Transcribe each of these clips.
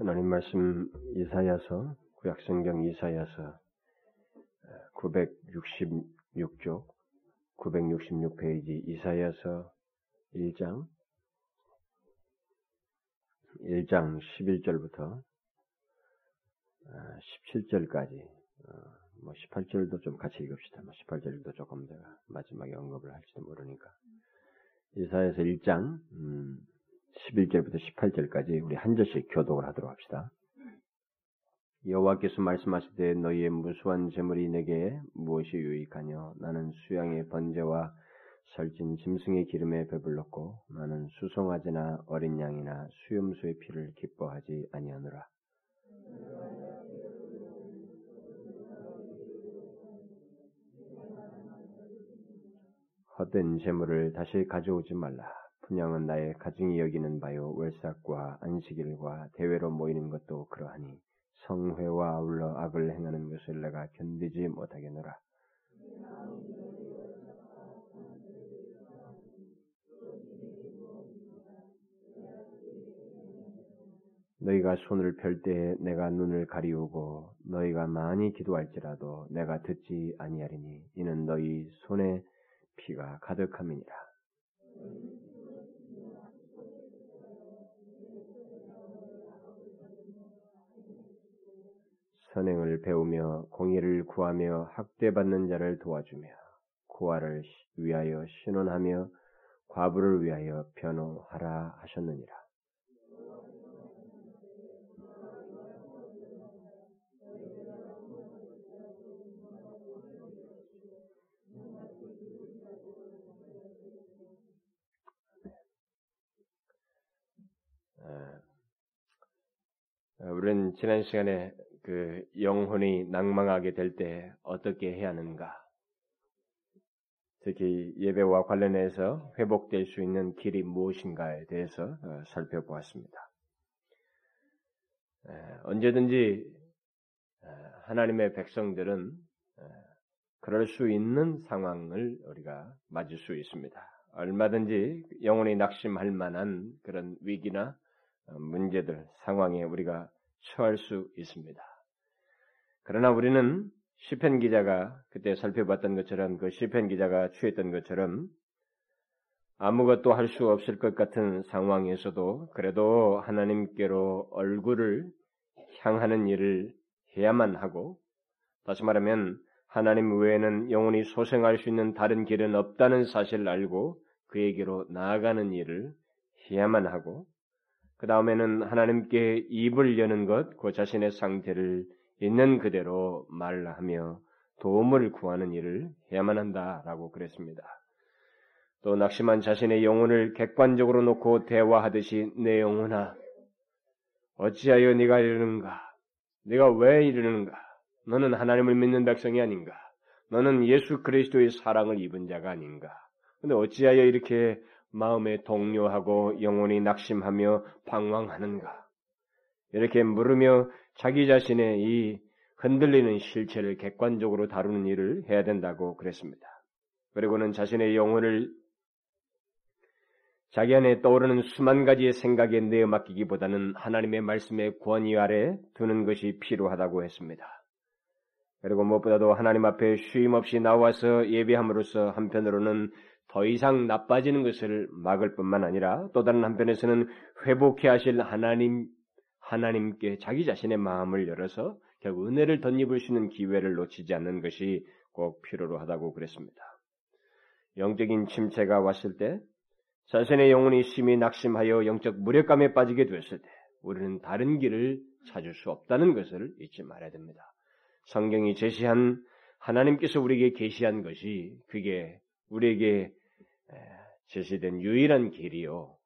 하나님 말씀 이사야서 구약성경 이사야서 966쪽 966페이지 이사야서 1장 1장 11절부터 17절까지 뭐 18절도 좀 같이 읽읍시다. 뭐 18절도 조금 제가 마지막에 언급을 할지도 모르니까 이사야서 1장 음, 11절부터 18절까지 우리 한 절씩 교독을 하도록 합시다. 여호와께서 말씀하시되 너희의 무수한 재물이 내게 무엇이 유익하뇨 나는 수양의 번제와 설진 짐승의 기름에 배불렀고 나는 수송아지나 어린 양이나 수염수의 피를 기뻐하지 아니하노라. 헛된 재물을 다시 가져오지 말라. 분양은 나의 가증이 여기는 바요 월삭과 안식일과 대회로 모이는 것도 그러하니 성회와 아울러 악을 행하는 것을 내가 견디지 못하겠노라. 너희가 손을 펼 때에 내가 눈을 가리우고 너희가 많이 기도할지라도 내가 듣지 아니하리니 이는 너희 손에 피가 가득함이니라. 선행을 배우며 공의를 구하며 학대받는 자를 도와주며 구하를 위하여 신원하며 과부를 위하여 변호하라 하셨느니라. 우리는 지난 시간에 그 영혼이 낭망하게 될 때 어떻게 해야 하는가? 특히 예배와 관련해서 회복될 수 있는 길이 무엇인가에 대해서 어, 살펴보았습니다. 언제든지 하나님의 백성들은 그럴 수 있는 상황을 우리가 맞을 수 있습니다. 얼마든지 영혼이 낙심할 만한 그런 위기나 어, 문제들, 상황에 우리가 처할 수 있습니다. 그러나 우리는 시편 기자가 그때 살펴봤던 것처럼 그 시편 기자가 취했던 것처럼 아무것도 할 수 없을 것 같은 상황에서도 그래도 하나님께로 얼굴을 향하는 일을 해야만 하고 다시 말하면 하나님 외에는 영원히 소생할 수 있는 다른 길은 없다는 사실을 알고 그에게로 나아가는 일을 해야만 하고 그 다음에는 하나님께 입을 여는 것, 그 자신의 상태를 있는 그대로 말하며 도움을 구하는 일을 해야만 한다라고 그랬습니다. 또 낙심한 자신의 영혼을 객관적으로 놓고 대화하듯이 내 영혼아, 어찌하여 네가 이러는가? 네가 왜 이러는가? 너는 하나님을 믿는 백성이 아닌가? 너는 예수 그리스도의 사랑을 입은 자가 아닌가? 근데 어찌하여 이렇게 마음에 동요하고 영혼이 낙심하며 방황하는가? 이렇게 물으며 자기 자신의 이 흔들리는 실체를 객관적으로 다루는 일을 해야 된다고 그랬습니다. 그리고는 자신의 영혼을 자기 안에 떠오르는 수만 가지의 생각에 내어 맡기기보다는 하나님의 말씀의 권위 아래 두는 것이 필요하다고 했습니다. 그리고 무엇보다도 하나님 앞에 쉼 없이 나와서 예배함으로써 한편으로는 더 이상 나빠지는 것을 막을 뿐만 아니라 또 다른 한편에서는 회복해 하실 하나님, 하나님께 자기 자신의 마음을 열어서 결국 은혜를 덧입을 수 있는 기회를 놓치지 않는 것이 꼭 필요로 하다고 그랬습니다. 영적인 침체가 왔을 때 자신의 영혼이 심히 낙심하여 영적 무력감에 빠지게 되었을 때 우리는 다른 길을 찾을 수 없다는 것을 잊지 말아야 됩니다. 성경이 제시한 하나님께서 우리에게 계시한 것이 그게 우리에게 제시된 유일한 길이요.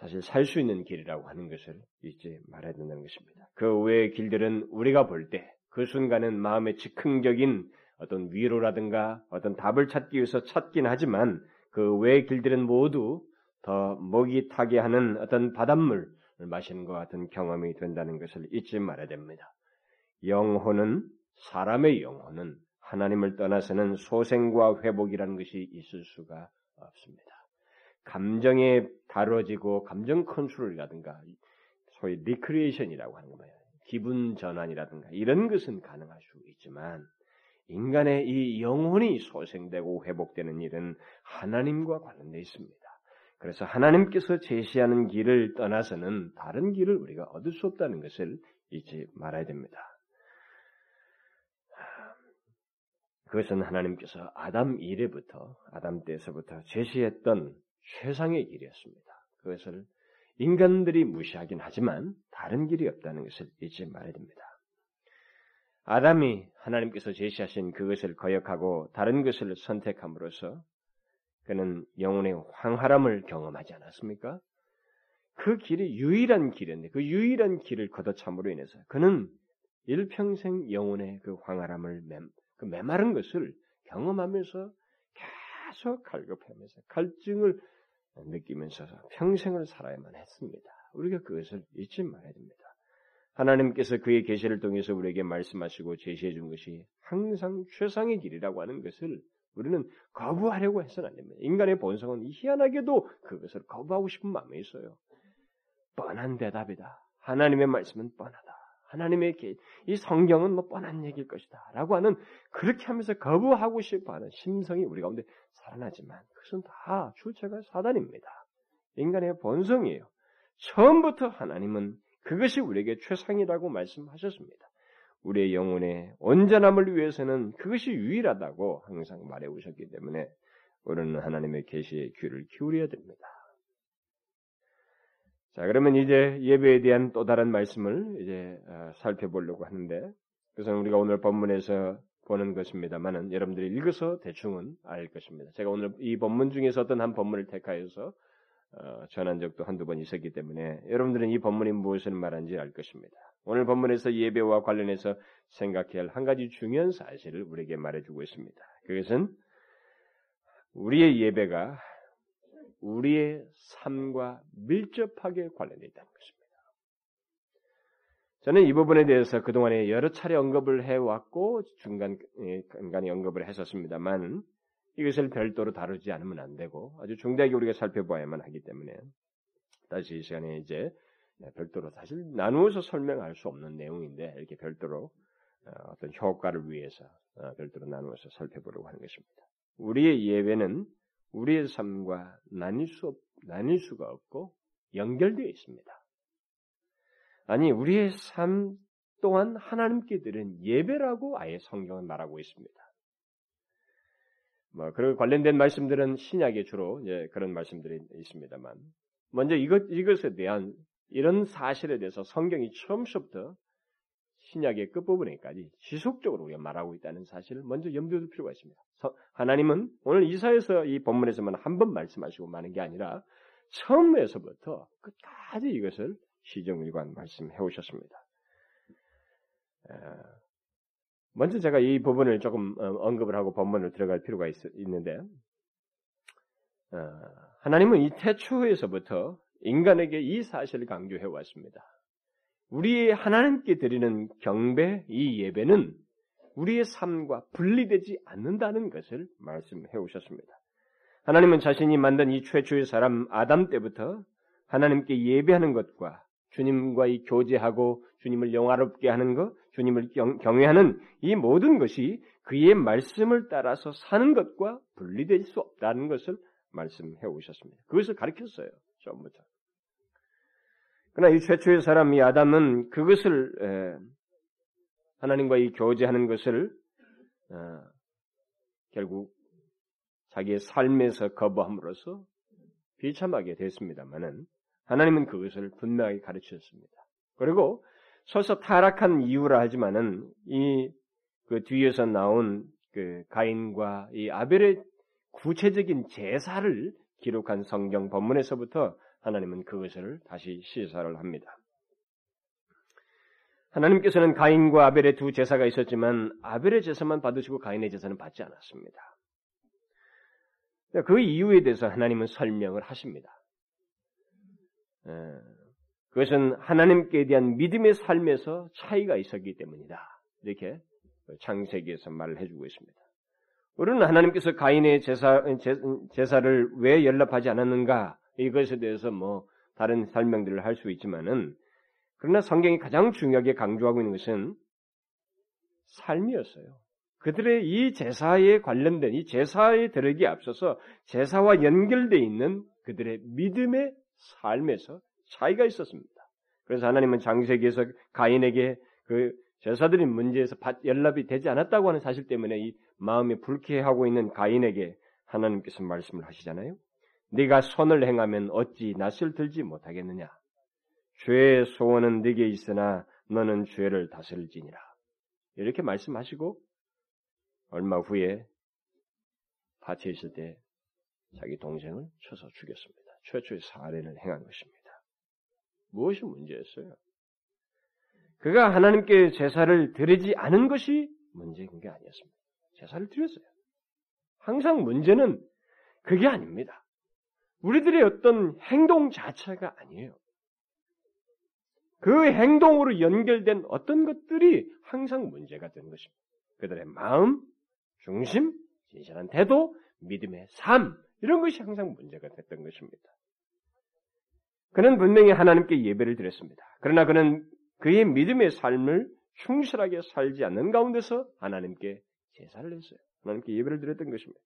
사실 살 수 있는 길이라고 하는 것을 잊지 말아야 된다는 것입니다. 그 외의 길들은 우리가 볼 때 그 순간은 마음의 즉흥적인 어떤 위로라든가 어떤 답을 찾기 위해서 찾긴 하지만 그 외의 길들은 모두 더 목이 타게 하는 어떤 바닷물을 마시는 것 같은 경험이 된다는 것을 잊지 말아야 됩니다. 영혼은 사람의 영혼은 하나님을 떠나서는 소생과 회복이라는 것이 있을 수가 없습니다. 감정이 다뤄지고 감정 컨트롤이라든가 소위 리크리에이션이라고 하는 거예요. 기분 전환이라든가 이런 것은 가능할 수 있지만 인간의 이 영혼이 소생되고 회복되는 일은 하나님과 관련되어 있습니다. 그래서 하나님께서 제시하는 길을 떠나서는 다른 길을 우리가 얻을 수 없다는 것을 잊지 말아야 됩니다. 그것은 하나님께서 아담 이래부터 아담 때에서부터 제시했던 최상의 길이었습니다. 그것을 인간들이 무시하긴 하지만 다른 길이 없다는 것을 잊지 말아야 됩니다. 아담이 하나님께서 제시하신 그것을 거역하고 다른 것을 선택함으로써 그는 영혼의 황활함을 경험하지 않았습니까? 그 길이 유일한 길인데 그 유일한 길을 걷어참으로 인해서 그는 일평생 영혼의 그 황활함을 맴, 그 메마른 것을 경험하면서 계속 갈급하면서 갈증을 느끼면서 평생을 살아야만 했습니다. 우리가 그것을 잊지 말아야 됩니다. 하나님께서 그의 계시를 통해서 우리에게 말씀하시고 제시해 준 것이 항상 최상의 길이라고 하는 것을 우리는 거부하려고 해서는 안 됩니다. 인간의 본성은 희한하게도 그것을 거부하고 싶은 마음이 있어요. 뻔한 대답이다. 하나님의 말씀은 뻔하다. 하나님의 이 성경은 뭐 뻔한 얘기일 것이다. 라고 하는 그렇게 하면서 거부하고 싶어 하는 심성이 우리 가운데 살아나지만 그것은 다 출처가 사단입니다. 인간의 본성이에요. 처음부터 하나님은 그것이 우리에게 최상이라고 말씀하셨습니다. 우리의 영혼의 온전함을 위해서는 그것이 유일하다고 항상 말해 오셨기 때문에 우리는 하나님의 계시에 귀를 기울여야 됩니다. 자, 그러면 이제 예배에 대한 또 다른 말씀을 이제 어, 살펴보려고 하는데 그것은 우리가 오늘 본문에서 보는 것입니다만은 여러분들이 읽어서 대충은 알 것입니다. 제가 오늘 이 본문 중에서 어떤 한 본문을 택하여서 어, 전한 적도 한두 번 있었기 때문에 여러분들은 이 본문이 무엇을 말하는지 알 것입니다. 오늘 본문에서 예배와 관련해서 생각해야 할 한 가지 중요한 사실을 우리에게 말해주고 있습니다. 그것은 우리의 예배가 우리의 삶과 밀접하게 관련되어 있다는 것입니다. 저는 이 부분에 대해서 그동안에 여러 차례 언급을 해왔고 중간, 간간히 언급을 했었습니다만 이것을 별도로 다루지 않으면 안 되고 아주 중대하게 우리가 살펴봐야만 하기 때문에 다시 이 시간에 이제 별도로 사실 나누어서 설명할 수 없는 내용인데 이렇게 별도로 어, 어떤 효과를 위해서 어, 별도로 나누어서 살펴보려고 하는 것입니다. 우리의 예배는 우리의 삶과 나뉠 수 없, 나뉠 수가 없고 연결되어 있습니다. 아니 우리의 삶 또한 하나님께 드린 예배라고 아예 성경은 말하고 있습니다. 뭐 그런 관련된 말씀들은 신약에 주로 이제 그런 말씀들이 있습니다만 먼저 이것 이것에 대한 이런 사실에 대해서 성경이 처음부터 신약의 끝부분에까지 지속적으로 우리가 말하고 있다는 사실을 먼저 염두에 둘 필요가 있습니다. 하나님은 오늘 이사에서 이 본문에서만 한 번 말씀하시고 마는 게 아니라 처음에서부터 끝까지 이것을 시정일관 말씀해 오셨습니다. 먼저 제가 이 부분을 조금 어, 언급을 하고 본문을 들어갈 필요가 있, 는데 어, 하나님은 이 태초에서부터 인간에게 이 사실을 강조해 왔습니다. 우리의 하나님께 드리는 경배, 이 예배는 우리의 삶과 분리되지 않는다는 것을 말씀해 오셨습니다. 하나님은 자신이 만든 이 최초의 사람 아담 때부터 하나님께 예배하는 것과 주님과 이 교제하고 주님을 영화롭게 하는 것, 주님을 경, 경외하는 이 모든 것이 그의 말씀을 따라서 사는 것과 분리될 수 없다는 것을 말씀해 오셨습니다. 그것을 가르쳤어요. 처음부터. 그러나 이 최초의 사람 이 아담은 그것을 에, 하나님과 이 교제하는 것을 어, 결국 자기의 삶에서 거부함으로써 비참하게 됐습니다만은 하나님은 그것을 분명하게 가르치셨습니다. 그리고 서서 타락한 이유라 하지만은 이 그 뒤에서 나온 그 가인과 이 아벨의 구체적인 제사를 기록한 성경 본문에서부터 하나님은 그것을 다시 시사를 합니다. 하나님께서는 가인과 아벨의 두 제사가 있었지만 아벨의 제사만 받으시고 가인의 제사는 받지 않았습니다. 그 이유에 대해서 하나님은 설명을 하십니다. 예. 그것은 하나님께 대한 믿음의 삶에서 차이가 있었기 때문이다. 이렇게 창세기에서 말을 해주고 있습니다. 우리는 하나님께서 가인의 제사, 제사를 왜 연락하지 않았는가 이것에 대해서 뭐 다른 설명들을 할 수 있지만은 그러나 성경이 가장 중요하게 강조하고 있는 것은 삶이었어요. 그들의 이 제사에 관련된 이 제사에 들어기 앞서서 제사와 연결되어 있는 그들의 믿음의 삶에서 차이가 있었습니다. 그래서 하나님은 장세기에서 가인에게 그 제사드린 문제에서 연락이 되지 않았다고 하는 사실 때문에 이 마음이 불쾌하고 있는 가인에게 하나님께서 말씀을 하시잖아요. 네가 선을 행하면 어찌 낯을 들지 못하겠느냐? 죄의 소원은 네게 있으나 너는 죄를 다스릴지니라. 이렇게 말씀하시고 얼마 후에 밭에 있을 때 자기 동생을 쳐서 죽였습니다. 최초의 사례를 행한 것입니다. 무엇이 문제였어요? 그가 하나님께 제사를 드리지 않은 것이 문제인 게 아니었습니다. 제사를 드렸어요. 항상 문제는 그게 아닙니다. 우리들의 어떤 행동 자체가 아니에요. 그 행동으로 연결된 어떤 것들이 항상 문제가 되는 것입니다. 그들의 마음, 중심, 진실한 태도, 믿음의 삶, 이런 것이 항상 문제가 됐던 것입니다. 그는 분명히 하나님께 예배를 드렸습니다. 그러나 그는 그의 믿음의 삶을 충실하게 살지 않는 가운데서 하나님께 제사를 했어요. 하나님께 예배를 드렸던 것입니다.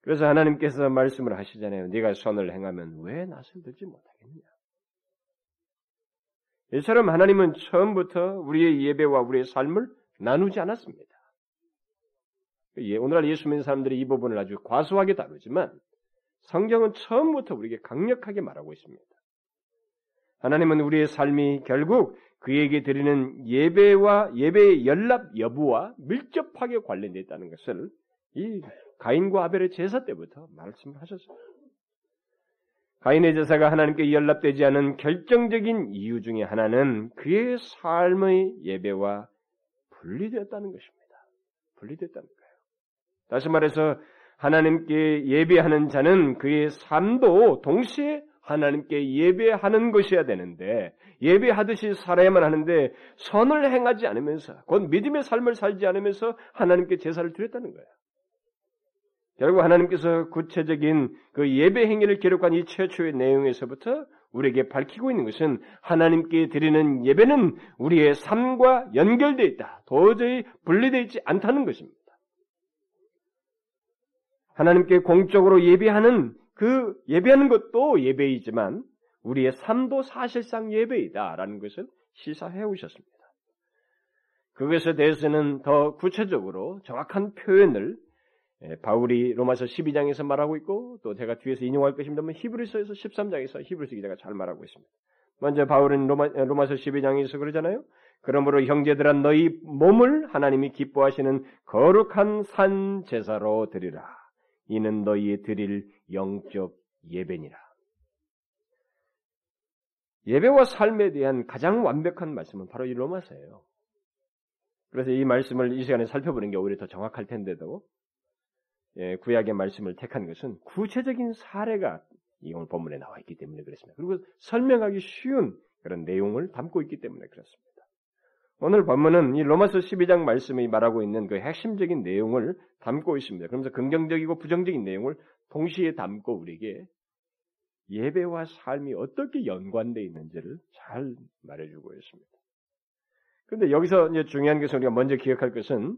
그래서 하나님께서 말씀을 하시잖아요. 네가 선을 행하면 왜 낯을 들지 못하겠느냐? 이처럼 하나님은 처음부터 우리의 예배와 우리의 삶을 나누지 않았습니다. 예, 오늘날 예수 믿는 사람들이 이 부분을 아주 과소하게 다루지만 성경은 처음부터 우리에게 강력하게 말하고 있습니다. 하나님은 우리의 삶이 결국 그에게 드리는 예배와 예배의 연락 여부와 밀접하게 관련되어 있다는 것을 이 가인과 아벨의 제사 때부터 말씀하셨어요. 가인의 제사가 하나님께 연락되지 않은 결정적인 이유 중에 하나는 그의 삶의 예배와 분리되었다는 것입니다. 분리됐다는 거예요. 다시 말해서 하나님께 예배하는 자는 그의 삶도 동시에 하나님께 예배하는 것이어야 되는데 예배하듯이 살아야만 하는데 선을 행하지 않으면서 곧 믿음의 삶을 살지 않으면서 하나님께 제사를 드렸다는 거예요. 결국 하나님께서 구체적인 그 예배 행위를 기록한 이 최초의 내용에서부터 우리에게 밝히고 있는 것은 하나님께 드리는 예배는 우리의 삶과 연결되어 있다. 도저히 분리되어 있지 않다는 것입니다. 하나님께 공적으로 예배하는 그 예배하는 것도 예배이지만 우리의 삶도 사실상 예배이다라는 것을 시사해 오셨습니다. 그것에 대해서는 더 구체적으로 정확한 표현을 예, 바울이 로마서 12장에서 말하고 있고 또 제가 뒤에서 인용할 것입니다만 히브리서에서 13장에서 히브리서 기자가 잘 말하고 있습니다. 먼저 바울은 로마, 로마서 12장에서 그러잖아요. 그러므로 형제들아 너희 몸을 하나님이 기뻐하시는 거룩한 산 제사로 드리라. 이는 너희의 드릴 영적 예배니라. 예배와 삶에 대한 가장 완벽한 말씀은 바로 이 로마서예요. 그래서 이 말씀을 이 시간에 살펴보는 게 오히려 더 정확할 텐데도 예, 구약의 말씀을 택한 것은 구체적인 사례가 이 오늘 본문에 나와 있기 때문에 그렇습니다. 그리고 설명하기 쉬운 그런 내용을 담고 있기 때문에 그렇습니다. 오늘 본문은 이 로마서 12장 말씀이 말하고 있는 그 핵심적인 내용을 담고 있습니다. 그러면서 긍정적이고 부정적인 내용을 동시에 담고 우리에게 예배와 삶이 어떻게 연관되어 있는지를 잘 말해주고 있습니다. 그런데 여기서 이제 중요한 것은 우리가 먼저 기억할 것은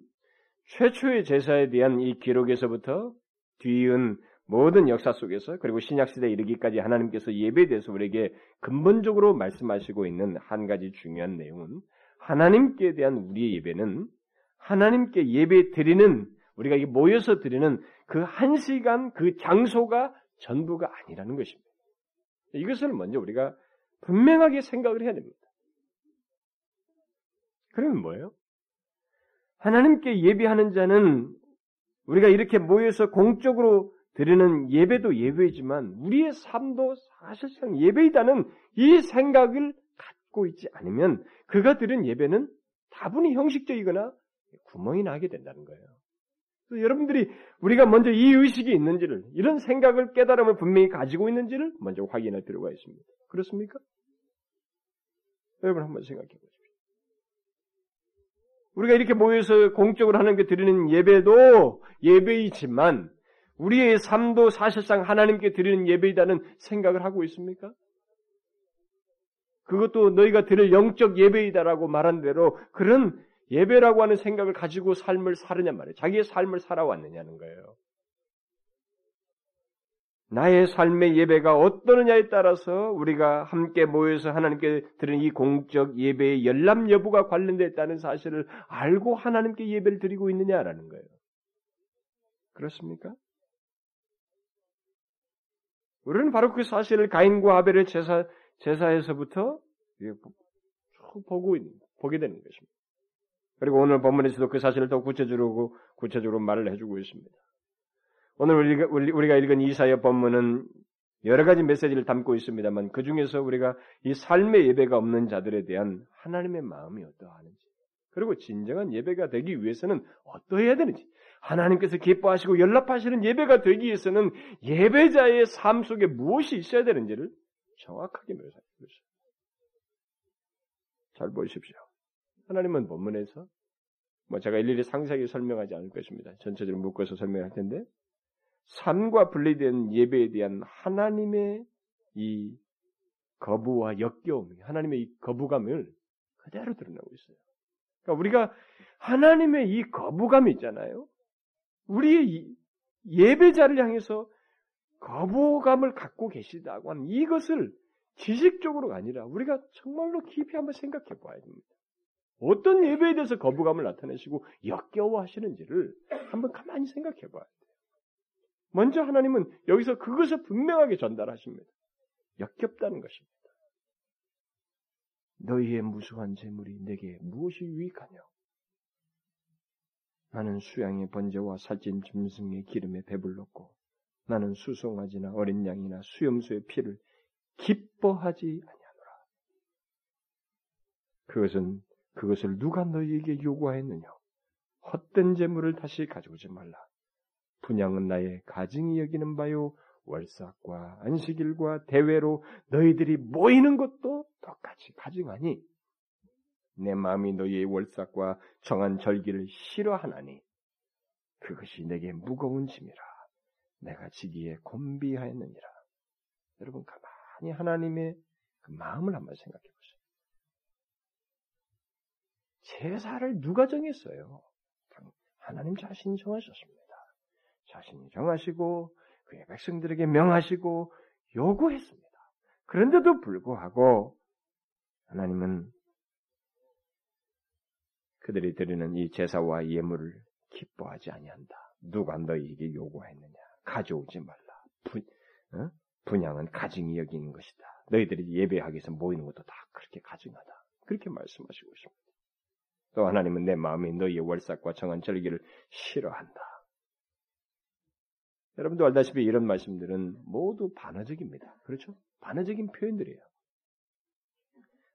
최초의 제사에 대한 이 기록에서부터 뒤은 모든 역사 속에서 그리고 신약 시대에 이르기까지 하나님께서 예배에 대해서 우리에게 근본적으로 말씀하시고 있는 한 가지 중요한 내용은 하나님께 대한 우리의 예배는 하나님께 예배 드리는 우리가 모여서 드리는 그 한 시간 그 장소가 전부가 아니라는 것입니다. 이것을 먼저 우리가 분명하게 생각을 해야 됩니다. 그러면 뭐예요? 하나님께 예배하는 자는 우리가 이렇게 모여서 공적으로 드리는 예배도 예배이지만 우리의 삶도 사실상 예배이다는 이 생각을 갖 고 있지 않으면 그가 드린 예배는 다분히 형식적이거나 구멍이 나게 된다는 거예요. 여러분들이 우리가 먼저 이 의식이 있는지를 이런 생각을 깨달음을 분명히 가지고 있는지를 먼저 확인할 필요가 있습니다. 그렇습니까? 여러분 한번 생각해 보십시오. 우리가 이렇게 모여서 공적으로 하나님께 드리는 예배도 예배이지만 우리의 삶도 사실상 하나님께 드리는 예배이다는 생각을 하고 있습니까? 그것도 너희가 드릴 영적 예배이다라고 말한 대로 그런 예배라고 하는 생각을 가지고 삶을 살으냔 말이에요. 자기의 삶을 살아왔느냐는 거예요. 나의 삶의 예배가 어떠느냐에 따라서 우리가 함께 모여서 하나님께 드리는 이 공적 예배의 열람 여부가 관련되어 있다는 사실을 알고 하나님께 예배를 드리고 있느냐라는 거예요. 그렇습니까? 우리는 바로 그 사실을 가인과 아벨의 제사, 제사에서부터 쭉 보고, 보게 되는 것입니다. 그리고 오늘 본문에서도 그 사실을 더 구체적으로, 구체적으로 말을 해주고 있습니다. 오늘 우리가, 읽은 이사야 본문은 여러 가지 메시지를 담고 있습니다만 그 중에서 우리가 이 삶의 예배가 없는 자들에 대한 하나님의 마음이 어떠하는지 그리고 진정한 예배가 되기 위해서는 어떠해야 되는지 하나님께서 기뻐하시고 연락하시는 예배가 되기 위해서는 예배자의 삶 속에 무엇이 있어야 되는지를 정확하게 묘사하고 있습니다. 잘 보십시오. 하나님은 본문에서 뭐 제가 일일이 상세하게 설명하지 않을 것입니다. 전체적으로 묶어서 설명할 텐데 삶과 분리된 예배에 대한 하나님의 이 거부와 역겨움, 하나님의 이 거부감을 그대로 드러나고 있어요. 그러니까 우리가 하나님의 이 거부감이 있잖아요. 우리의 예배자를 향해서 거부감을 갖고 계시다고 하는 이것을 지식적으로가 아니라 우리가 정말로 깊이 한번 생각해 봐야 됩니다. 어떤 예배에 대해서 거부감을 나타내시고 역겨워하시는지를 한번 가만히 생각해 봐야 돼요. 먼저 하나님은 여기서 그것을 분명하게 전달하십니다. 역겹다는 것입니다. 너희의 무수한 재물이 내게 무엇이 유익하냐? 나는 수양의 번제와 살찐 짐승의 기름에 배불렀고 나는 수송아지나 어린 양이나 수염소의 피를 기뻐하지 아니하노라. 그것은 그것을 누가 너희에게 요구하였느냐? 헛된 재물을 다시 가져오지 말라. 분양은 나의 가증이 여기는 바요 월삭과 안식일과 대회로 너희들이 모이는 것도 똑같이 가증하니 내 마음이 너희의 월삭과 정한 절기를 싫어하나니 그것이 내게 무거운 짐이라 내가 지기에 곤비하였느니라 여러분 가만히 하나님의 그 마음을 한번 생각해 보세요. 제사를 누가 정했어요? 하나님 자신이 정하셨습니다. 자신이 정하시고 그의 백성들에게 명하시고 요구했습니다. 그런데도 불구하고 하나님은 그들이 드리는 이 제사와 예물을 기뻐하지 아니한다. 누가 너희에게 요구했느냐? 가져오지 말라. 분, 어? 분양은 가증이 여기는 것이다. 너희들이 예배하기 위해서 모이는 것도 다 그렇게 가증하다. 그렇게 말씀하시고 있습니다. 또 하나님은 내 마음이 너희의 월삭과 정한 절기를 싫어한다. 여러분도 알다시피 이런 말씀들은 모두 반어적입니다. 그렇죠? 반어적인 표현들이에요.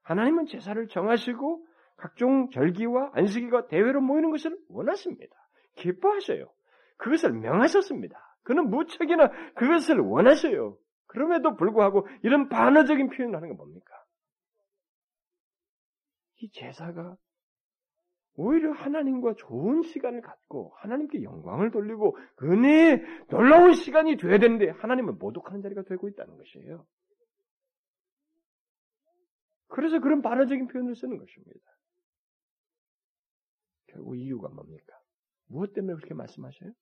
하나님은 제사를 정하시고 각종 절기와 안식일과 대회로 모이는 것을 원하십니다. 기뻐하셔요. 그것을 명하셨습니다. 그는 무척이나 그것을 원하셔요. 그럼에도 불구하고 이런 반어적인 표현을 하는 건 뭡니까? 이 제사가 오히려 하나님과 좋은 시간을 갖고 하나님께 영광을 돌리고 은혜의 놀라운 시간이 돼야 되는데 하나님을 모독하는 자리가 되고 있다는 것이에요. 그래서 그런 반어적인 표현을 쓰는 것입니다. 결국 이유가 뭡니까? 무엇 때문에 그렇게 말씀하셔요?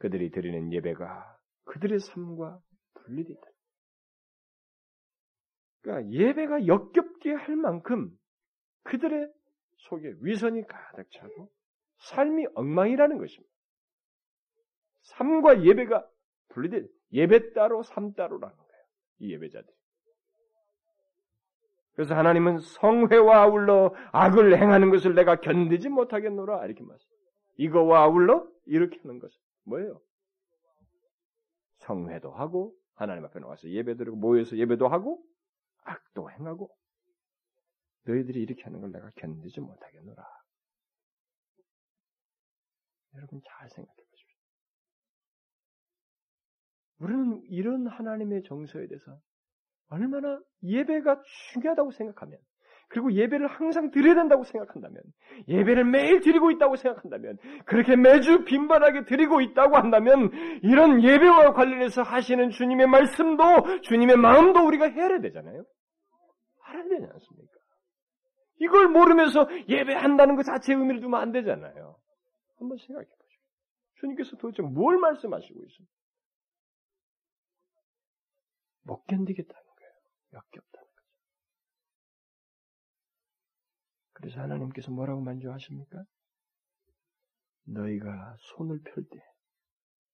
그들이 드리는 예배가 그들의 삶과 분리되어 있다. 그러니까 예배가 역겹게 할 만큼 그들의 속에 위선이 가득 차고 삶이 엉망이라는 것입니다. 삶과 예배가 분리된 예배 따로 삶 따로라는 거예요. 이 예배자들이. 그래서 하나님은 성회와 아울러 악을 행하는 것을 내가 견디지 못하겠노라 이렇게 말씀. 이거와 아울러 이렇게 하는 것은 뭐예요? 성회도 하고 하나님 앞에 나와서 예배드리고 모여서 예배도 하고 악도 행하고 너희들이 이렇게 하는 걸 내가 견디지 못하겠노라. 여러분 잘 생각해 보십시오. 우리는 이런 하나님의 정서에 대해서 얼마나 예배가 중요하다고 생각하면 그리고 예배를 항상 드려야 된다고 생각한다면, 예배를 매일 드리고 있다고 생각한다면, 그렇게 매주 빈번하게 드리고 있다고 한다면, 이런 예배와 관련해서 하시는 주님의 말씀도, 주님의 마음도 우리가 헤아려야 되잖아요? 알아야 되지 않습니까? 이걸 모르면서 예배한다는 것 자체의 의미를 두면 안 되잖아요. 한번 생각해 보시오. 주님께서 도대체 뭘 말씀하시고 있습니까? 못 견디겠다는 거예요. 역겹 그래서 하나님께서 뭐라고 만족하십니까? 너희가 손을 펼 때,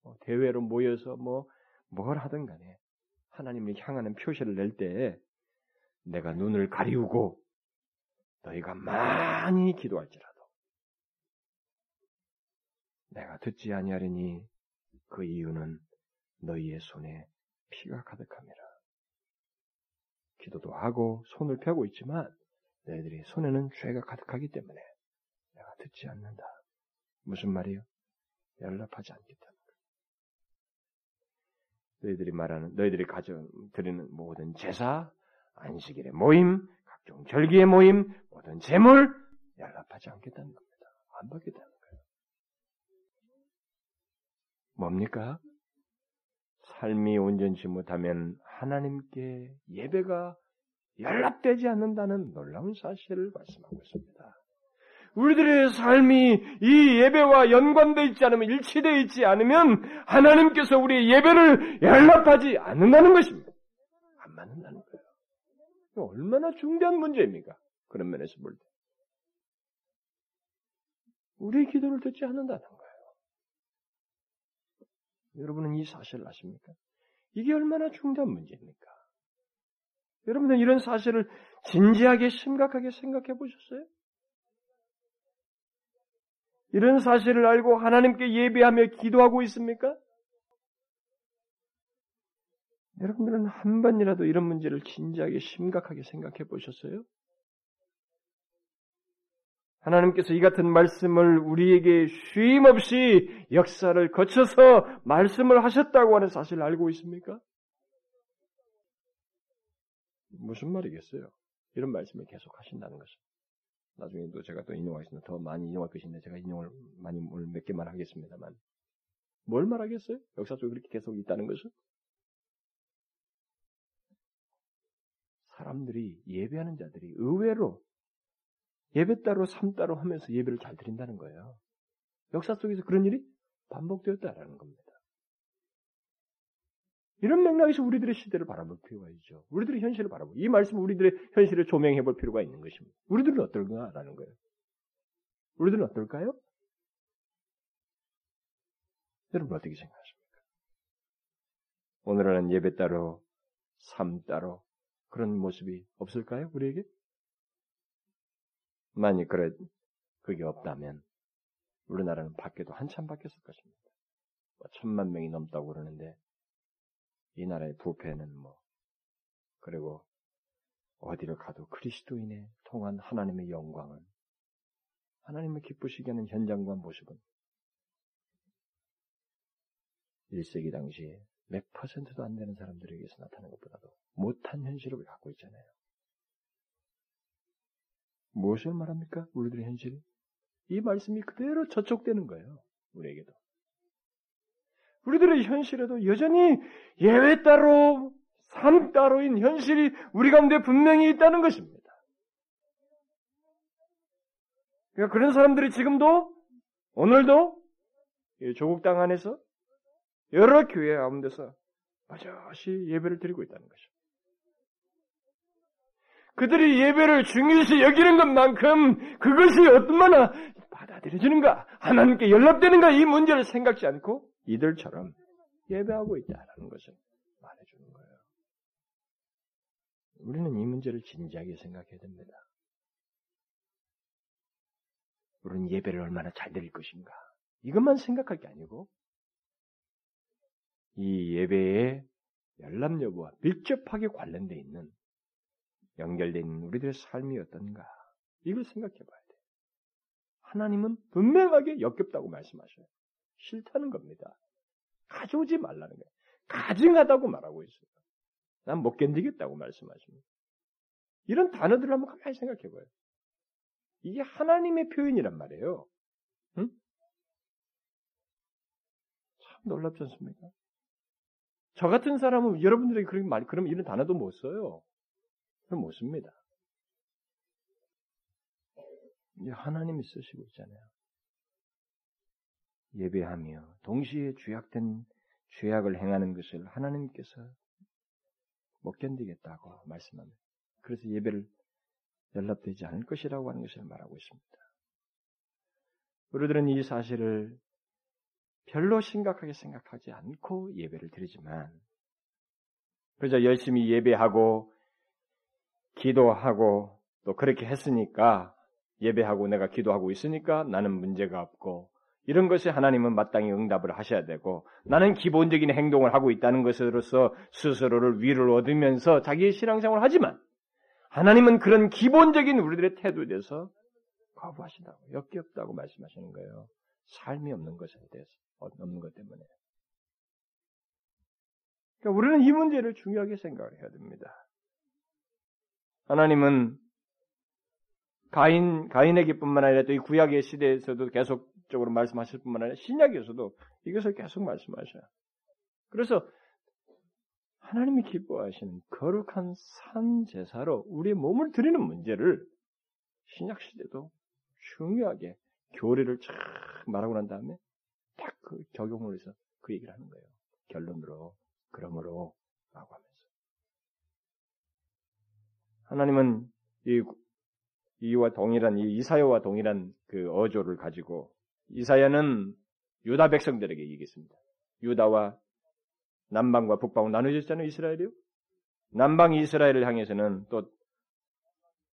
뭐 대회로 모여서 뭐, 뭘 하든 간에, 하나님을 향하는 표시를 낼 때, 내가 눈을 가리우고, 너희가 많이 기도할지라도, 내가 듣지 아니하리니, 그 이유는 너희의 손에 피가 가득함이라. 기도도 하고 손을 펴고 있지만 너희들이 손에는 죄가 가득하기 때문에 내가 듣지 않는다. 무슨 말이요? 연락하지 않겠다는 거예요. 너희들이 말하는 너희들이 가져 드리는 모든 제사, 안식일의 모임, 각종 절기의 모임, 모든 제물 연락하지 않겠다는 겁니다. 안 받겠다는 거예요. 뭡니까? 삶이 온전치 못하면 하나님께 예배가 연락되지 않는다는 놀라운 사실을 말씀하고 있습니다. 우리들의 삶이 이 예배와 연관되어 있지 않으면 일치되어 있지 않으면 하나님께서 우리의 예배를 연락하지 않는다는 것입니다. 안 맞는다는 거예요. 얼마나 중대한 문제입니까? 그런 면에서 볼 때. 우리의 기도를 듣지 않는다는 거예요. 여러분은 이 사실을 아십니까? 이게 얼마나 중대한 문제입니까? 여러분들 이런 사실을 진지하게 심각하게 생각해 보셨어요? 이런 사실을 알고 하나님께 예배하며 기도하고 있습니까? 여러분들은 한 번이라도 이런 문제를 진지하게 심각하게 생각해 보셨어요? 하나님께서 이 같은 말씀을 우리에게 쉼 없이 역사를 거쳐서 말씀을 하셨다고 하는 사실을 알고 있습니까? 무슨 말이겠어요? 이런 말씀을 계속 하신다는 것은. 나중에 또 제가 또 인용하겠습니다. 더 많이 인용할 것인데 제가 인용을 많이 오늘 몇 개만 하겠습니다만. 뭘 말하겠어요? 역사 속에 그렇게 계속 있다는 것은? 사람들이 예배하는 자들이 의외로 예배 따로 삶 따로 하면서 예배를 잘 드린다는 거예요. 역사 속에서 그런 일이 반복되었다라는 겁니다. 이런 맥락에서 우리들의 시대를 바라볼 필요가 있죠. 우리들의 현실을 바라보고 이 말씀은 우리들의 현실을 조명해 볼 필요가 있는 것입니다. 우리들은 어떨까라는 거예요. 우리들은 어떨까요? 여러분 어떻게 생각하십니까? 오늘은 예배 따로 삶 따로 그런 모습이 없을까요? 우리에게? 만약 그래 그게 없다면 우리나라는 밖에도 한참 바뀌었을 것입니다. 뭐 천만 명이 넘다고 그러는데 이 나라의 부패는 뭐 그리고 어디를 가도 그리스도인의 통한 하나님의 영광은 하나님을 기쁘시게 하는 현장과 모습은 1세기 당시에 몇 퍼센트도 안 되는 사람들에게서 나타나는 것보다도 못한 현실을 갖고 있잖아요. 무엇을 말합니까? 우리들의 현실이? 이 말씀이 그대로 저촉되는 거예요. 우리에게도. 우리들의 현실에도 여전히 예외 따로, 삶 따로인 현실이 우리 가운데 분명히 있다는 것입니다. 그러니까 그런 사람들이 지금도, 오늘도, 조국 땅 안에서 여러 교회 가운데서 마저시 예배를 드리고 있다는 것입니다. 그들이 예배를 중요시 여기는 것만큼 그것이 얼마나 받아들여지는가, 하나님께 연락되는가 이 문제를 생각지 않고 이들처럼 예배하고 있다라는 것을 말해주는 거예요. 우리는 이 문제를 진지하게 생각해야 됩니다. 우리는 예배를 얼마나 잘 드릴 것인가. 이것만 생각할 게 아니고, 이 예배의 열람 여부와 밀접하게 관련되어 있는 있는 우리들의 삶이 어떤가 이걸 생각해 봐야 돼. 하나님은 분명하게 역겹다고 말씀하셔요. 싫다는 겁니다. 가져오지 말라는 거예요. 가증하다고 말하고 있어요. 난 못 견디겠다고 말씀하십니다. 이런 단어들을 한번 가만히 생각해 봐요. 이게 하나님의 표현이란 말이에요. 응? 참 놀랍지 않습니까? 저 같은 사람은 여러분들에게 그런 말, 그럼 이런 단어도 못 써요. 그럼 못 씁니다. 하나님이 쓰시고 있잖아요. 예배하며 동시에 죄악된 죄악을 행하는 것을 하나님께서 못 견디겠다고 말씀합니다. 그래서 예배를 연락되지 않을 것이라고 하는 것을 말하고 있습니다. 우리들은 이 사실을 별로 심각하게 생각하지 않고 예배를 드리지만, 그저 열심히 예배하고, 기도하고, 또 그렇게 했으니까, 예배하고 내가 기도하고 있으니까 나는 문제가 없고, 이런 것에 하나님은 마땅히 응답을 하셔야 되고, 나는 기본적인 행동을 하고 있다는 것으로서 스스로를 위를 얻으면서 자기의 신앙생활을 하지만, 하나님은 그런 기본적인 우리들의 태도에 대해서 거부하신다고, 역겹다고 말씀하시는 거예요. 삶이 없는 것에 대해서. 없는 것 때문에. 그러니까 우리는 이 문제를 중요하게 생각을 해야 됩니다. 하나님은 가인, 가인에게뿐만 아니라 또 이 구약의 시대에서도 계속 적으로 말씀하실 뿐만 아니라 신약에서도 이것을 계속 말씀하셔요. 그래서 하나님이 기뻐하시는 거룩한 산 제사로 우리의 몸을 드리는 문제를 신약 시대도 중요하게 교리를 쫙 말하고 난 다음에 딱 그 적용을 해서 그 얘기를 하는 거예요. 결론으로 그러므로 라고 하면서 하나님은 이 이와 동일한 이 이사야와 동일한 그 어조를 가지고 이사야는 유다 백성들에게 얘기했습니다. 유다와 남방과 북방으로 나눠졌잖아요, 이스라엘이요. 남방 이스라엘을 향해서는 또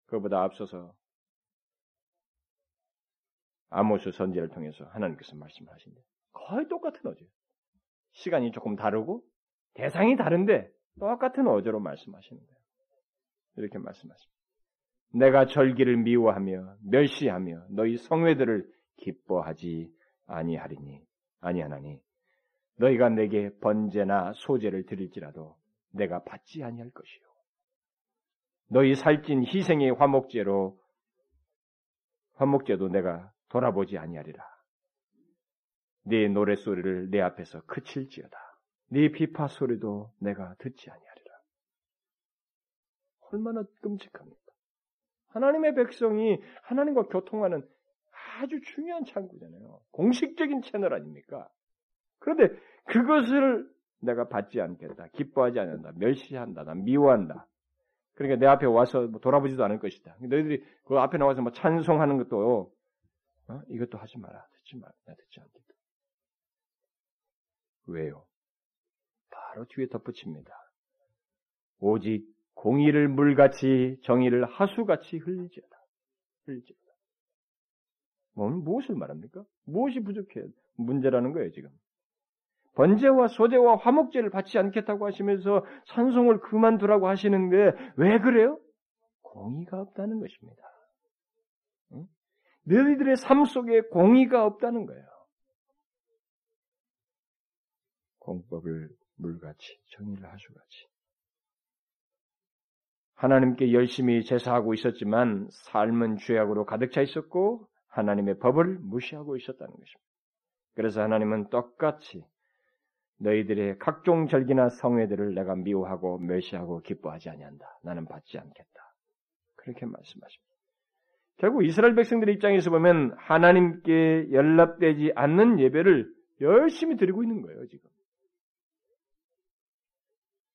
그보다 앞서서 아모스 선지를 통해서 하나님께서 말씀하신다. 거의 똑같은 어조. 시간이 조금 다르고 대상이 다른데 똑같은 어조로 말씀하시는 거예요. 이렇게 말씀하십니다. 내가 절기를 미워하며 멸시하며 너희 성회들을 기뻐하지 아니하리니 아니하나니 너희가 내게 번제나 소제를 드릴지라도 내가 받지 아니할 것이요 너희 살찐 희생의 화목제로 화목제도 내가 돌아보지 아니하리라 네 노래 소리를 내 앞에서 그칠지어다. 네 비파 소리도 내가 듣지 아니하리라. 얼마나 끔찍합니까? 하나님의 백성이 하나님과 교통하는 아주 중요한 창구잖아요. 공식적인 채널 아닙니까? 그런데 그것을 내가 받지 않겠다. 기뻐하지 않는다. 멸시한다. 난 미워한다. 그러니까 내 앞에 와서 뭐 돌아보지도 않을 것이다. 너희들이 그 앞에 나와서 뭐 찬송하는 것도 어? 이것도 하지 마라. 듣지 마라. 나 듣지 않겠다. 왜요? 바로 뒤에 덧붙입니다. 오직 공의를 물같이 정의를 하수같이 흘리지어다. 흘리지 어다. 뭐, 무엇을 말합니까? 무엇이 부족해? 문제라는 거예요, 지금. 번제와 소제와 화목제를 받지 않겠다고 하시면서 산송을 그만두라고 하시는데 왜 그래요? 공의가 없다는 것입니다. 응? 너희들의 삶 속에 공의가 없다는 거예요. 공법을 물같이 정의를 하수같이 하나님께 열심히 제사하고 있었지만 삶은 죄악으로 가득 차 있었고 하나님의 법을 무시하고 있었다는 것입니다. 그래서 하나님은 똑같이 너희들의 각종 절기나 성회들을 내가 미워하고 멸시하고 기뻐하지 아니한다. 나는 받지 않겠다. 그렇게 말씀하십니다. 결국 이스라엘 백성들의 입장에서 보면 하나님께 연락되지 않는 예배를 열심히 드리고 있는 거예요, 지금.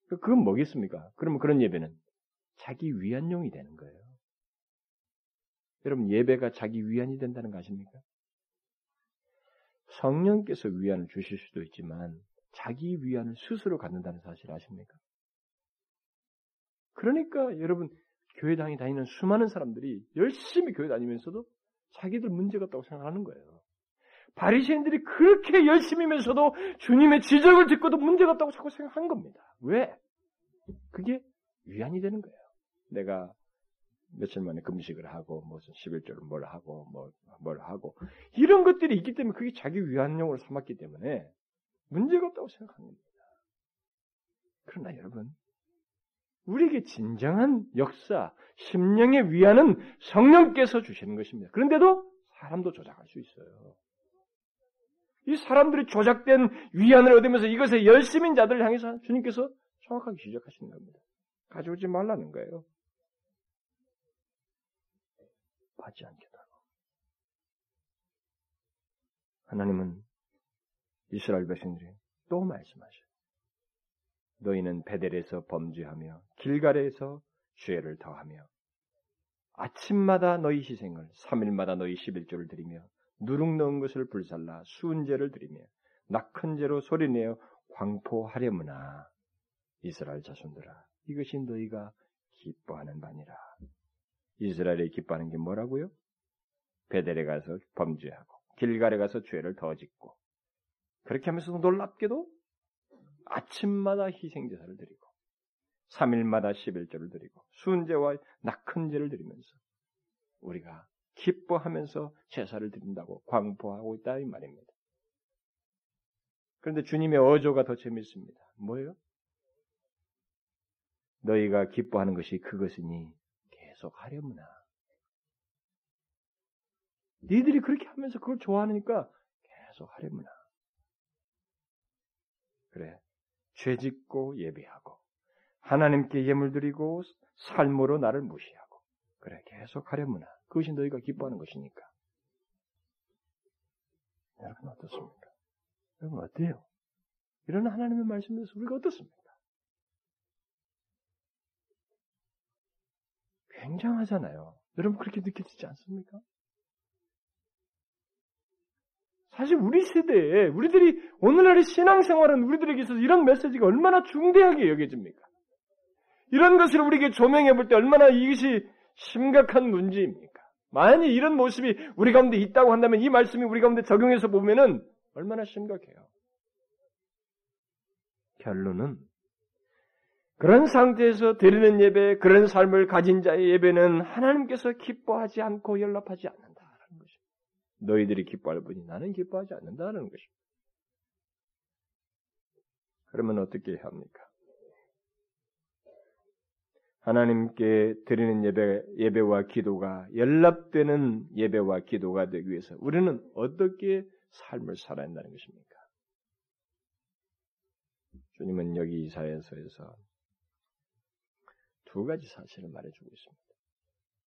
그건 뭐겠습니까? 그러면 그런 예배는 자기 위안용이 되는 거예요. 여러분 예배가 자기 위안이 된다는 거 아십니까? 성령께서 위안을 주실 수도 있지만 자기 위안을 스스로 갖는다는 사실 아십니까? 그러니까 여러분 교회 당에 다니는 수많은 사람들이 열심히 교회 다니면서도 자기들 문제가 없다고 생각하는 거예요. 바리새인들이 그렇게 열심히면서도 주님의 지적을 듣고도 문제가 없다고 자꾸 생각한 겁니다. 왜? 그게 위안이 되는 거예요. 내가 며칠 만에 금식을 하고 무슨 11조를 뭘 하고 뭐뭘 하고 이런 것들이 있기 때문에 그게 자기 위안용으로 삼았기 때문에 문제가 없다고 생각하는 겁니다. 그러나 여러분 우리에게 진정한 역사, 심령의 위안은 성령께서 주시는 것입니다. 그런데도 사람도 조작할 수 있어요. 이 사람들이 조작된 위안을 얻으면서 이것에 열심인 자들을 향해서 주님께서 정확하게 지적하시는 겁니다. 가져오지 말라는 거예요. 받지 않겠다고. 하나님은 이스라엘 백성들이 또 말씀하셔요. 너희는 베델에서 범죄하며 길갈에서 죄를 더하며 아침마다 너희 희생을 3일마다 너희 11조를 드리며 누룩 넣은 것을 불살라 수은제를 드리며 낙헌제로 소리내어 광포하려무나 이스라엘 자손들아 이것이 너희가 기뻐하는 바니라. 이스라엘이 기뻐하는 게 뭐라고요? 베델에 가서 범죄하고 길갈에 가서 죄를 더 짓고 그렇게 하면서도 놀랍게도 아침마다 희생제사를 드리고 3일마다 11조를 드리고 순제와 낙헌제를 드리면서 우리가 기뻐하면서 제사를 드린다고 광포하고 있다 이 말입니다. 그런데 주님의 어조가 더 재밌습니다. 뭐예요? 너희가 기뻐하는 것이 그것이니 계속 하려무나. 니들이 그렇게 하면서 그걸 좋아하니까 계속 하려무나. 그래. 죄 짓고 예배하고 하나님께 예물 드리고 삶으로 나를 무시하고 그래 계속 하려무나 그것이 너희가 기뻐하는 것이니까 여러분 어떻습니까? 여러분 어때요? 이런 하나님의 말씀에서 우리가 어떻습니까? 굉장하잖아요. 여러분 그렇게 느껴지지 않습니까? 사실 우리 세대에 우리들이 오늘날의 신앙생활은 우리들에게 있어서 이런 메시지가 얼마나 중대하게 여겨집니까? 이런 것을 우리에게 조명해 볼 때 얼마나 이것이 심각한 문제입니까? 만약 이런 모습이 우리 가운데 있다고 한다면 이 말씀이 우리 가운데 적용해서 보면은 얼마나 심각해요. 결론은 그런 상태에서 드리는 예배, 그런 삶을 가진 자의 예배는 하나님께서 기뻐하지 않고 연락하지 않는다. 너희들이 기뻐할 뿐이 나는 기뻐하지 않는다는 것입니다. 그러면 어떻게 해야 합니까? 하나님께 드리는 예배, 예배와 기도가 연락되는 예배와 기도가 되기 위해서 우리는 어떻게 삶을 살아야 한다는 것입니까? 주님은 여기 이사야서에서 두 가지 사실을 말해주고 있습니다.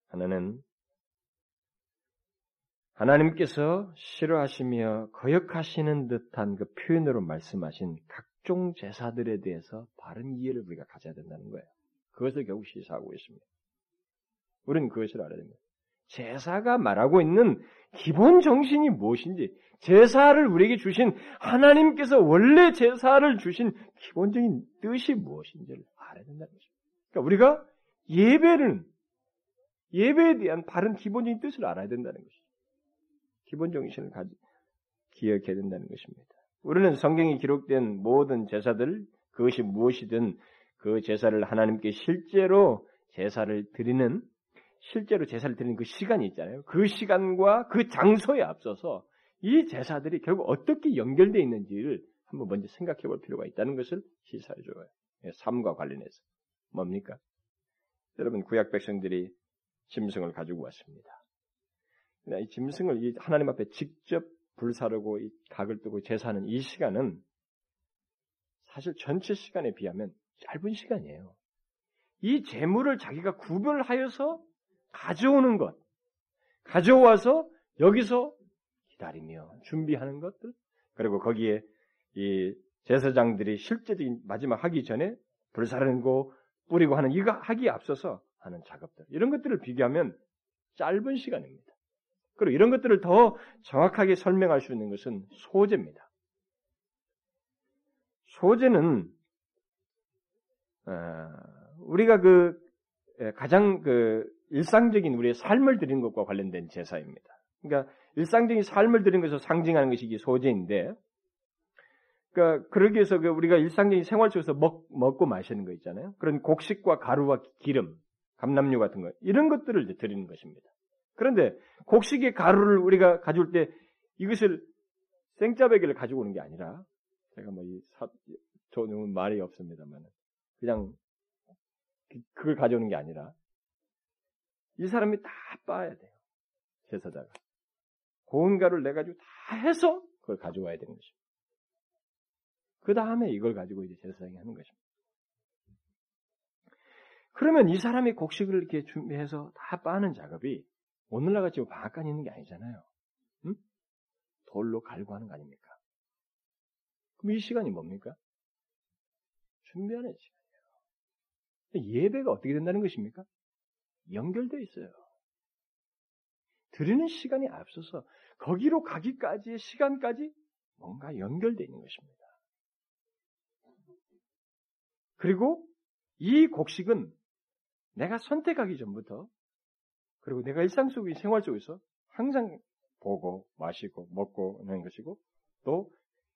하나는 하나님께서 싫어하시며 거역하시는 듯한 그 표현으로 말씀하신 각종 제사들에 대해서 바른 이해를 우리가 가져야 된다는 거예요. 그것을 결국 시사하고 있습니다. 우리는 그것을 알아야 됩니다. 제사가 말하고 있는 기본 정신이 무엇인지, 제사를 우리에게 주신 하나님께서 원래 제사를 주신 기본적인 뜻이 무엇인지를 알아야 된다는 것입니다. 그러니까 우리가 예배를, 예배에 대한 바른 기본적인 뜻을 알아야 된다는 것이죠. 기본 정신을 가지, 기억해야 된다는 것입니다. 우리는 성경에 기록된 모든 제사들, 그것이 무엇이든 그 제사를 하나님께 실제로 제사를 드리는, 실제로 제사를 드리는 그 시간이 있잖아요. 그 시간과 그 장소에 앞서서 이 제사들이 결국 어떻게 연결되어 있는지를 한번 먼저 생각해 볼 필요가 있다는 것을 시사해 줘요. 예, 삶과 관련해서. 뭡니까? 여러분, 구약 백성들이 짐승을 가지고 왔습니다. 이 짐승을 이 하나님 앞에 직접 불사르고 이 각을 뜨고 제사하는 이 시간은 사실 전체 시간에 비하면 짧은 시간이에요. 이 재물을 자기가 구별하여서 가져오는 것, 가져와서 여기서 기다리며 준비하는 것들, 그리고 거기에 이 제사장들이 실제적인 마지막 하기 전에 불사르고 뿌리고 하는 이거 하기에 앞서서 하는 작업들, 이런 것들을 비교하면 짧은 시간입니다. 그리고 이런 것들을 더 정확하게 설명할 수 있는 것은 소재입니다. 소재는 어, 우리가 그 가장 그 일상적인 우리의 삶을 드리는 것과 관련된 제사입니다. 그러니까 일상적인 삶을 드리는 것을 상징하는 것이 소재인데, 그러니까 그러기 위해서 그 우리가 일상적인 생활 속에서 먹, 먹고 마시는 거 있잖아요. 그런 곡식과 가루와 기름, 감남류 같은 거 이런 것들을 이제 드리는 것입니다. 그런데 곡식의 가루를 우리가 가져올 때 이것을 생짜배기를 가지고 오는 게 아니라 제가 뭐이 저는 말이 없습니다만 그냥 그걸 가져오는 게 아니라 이 사람이 다 빠야 돼요. 제사자가. 고운 가루를 내 가지고 다 해서 그걸 가져와야 되는 것입니다. 그 다음에 이걸 가지고 이제 제사장이 하는 것입니다. 그러면 이 사람이 곡식을 이렇게 준비해서 다 빠는 작업이 오늘날 같이 방앗간 있는 게 아니잖아요. 응? 돌로 갈고 하는 거 아닙니까? 그럼 이 시간이 뭡니까? 준비하는 시간이에요. 예배가 어떻게 된다는 것입니까? 연결되어 있어요. 드리는 시간이 앞서서 거기로 가기까지의 시간까지 뭔가 연결되어 있는 것입니다. 그리고 이 곡식은 내가 선택하기 전부터 그리고 내가 일상 속의 생활 속에서 항상 보고 마시고 먹고 하는 것이고 또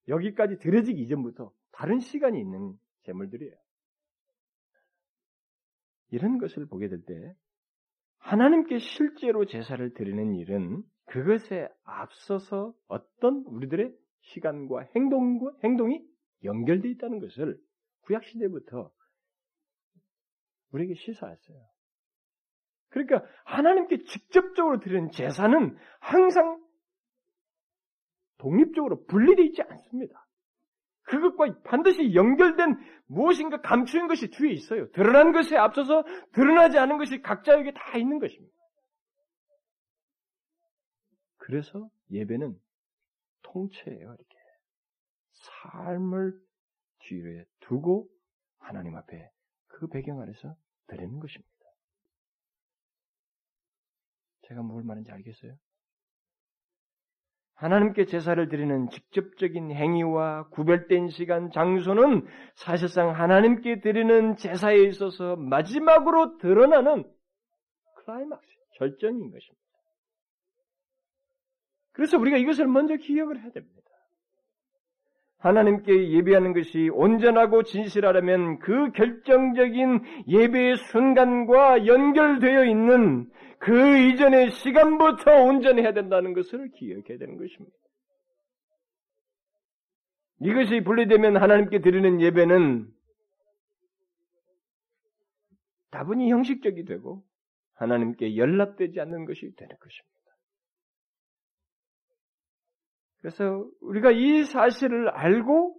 여기까지 들여지기 이전부터 다른 시간이 있는 재물들이에요. 이런 것을 보게 될 때 하나님께 실제로 제사를 드리는 일은 그것에 앞서서 어떤 우리들의 시간과 행동과 행동이 연결되어 있다는 것을 구약 시대부터 우리에게 시사했어요. 그러니까 하나님께 직접적으로 드리는 제사는 항상 독립적으로 분리되어 있지 않습니다. 그것과 반드시 연결된 무엇인가 감추인 것이 뒤에 있어요. 드러난 것에 앞서서 드러나지 않은 것이 각자에게 다 있는 것입니다. 그래서 예배는 통째예요, 이렇게. 삶을 뒤에 두고 하나님 앞에 그 배경 아래서 드리는 것입니다. 제가 뭘 말하는지 알겠어요? 하나님께 제사를 드리는 직접적인 행위와 구별된 시간, 장소는 사실상 하나님께 드리는 제사에 있어서 마지막으로 드러나는 클라이막스, 절정인 것입니다. 그래서 우리가 이것을 먼저 기억을 해야 됩니다. 하나님께 예배하는 것이 온전하고 진실하려면 그 결정적인 예배의 순간과 연결되어 있는 그 이전의 시간부터 온전해야 된다는 것을 기억해야 되는 것입니다. 이것이 분리되면 하나님께 드리는 예배는 다분히 형식적이 되고 하나님께 연락되지 않는 것이 되는 것입니다. 그래서 우리가 이 사실을 알고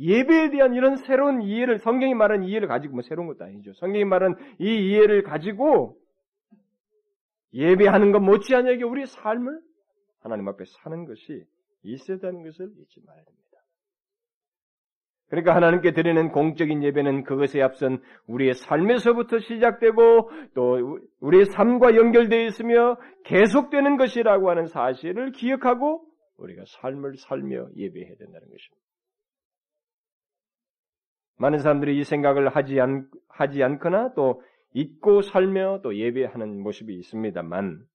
예배에 대한 이런 새로운 이해를 성경이 말하는 이해를 가지고 뭐 새로운 것도 아니죠. 성경이 말하는 이 이해를 가지고 예배하는 것 못지않게 우리의 삶을 하나님 앞에 사는 것이 있어야 되는 것을 잊지 말아야 됩니다. 그러니까 하나님께 드리는 공적인 예배는 그것에 앞선 우리의 삶에서부터 시작되고 또 우리의 삶과 연결되어 있으며 계속되는 것이라고 하는 사실을 기억하고 우리가 삶을 살며 예배해야 된다는 것입니다. 많은 사람들이 이 생각을 하지, 않, 하지 않거나 또 잊고 살며 또 예배하는 모습이 있습니다만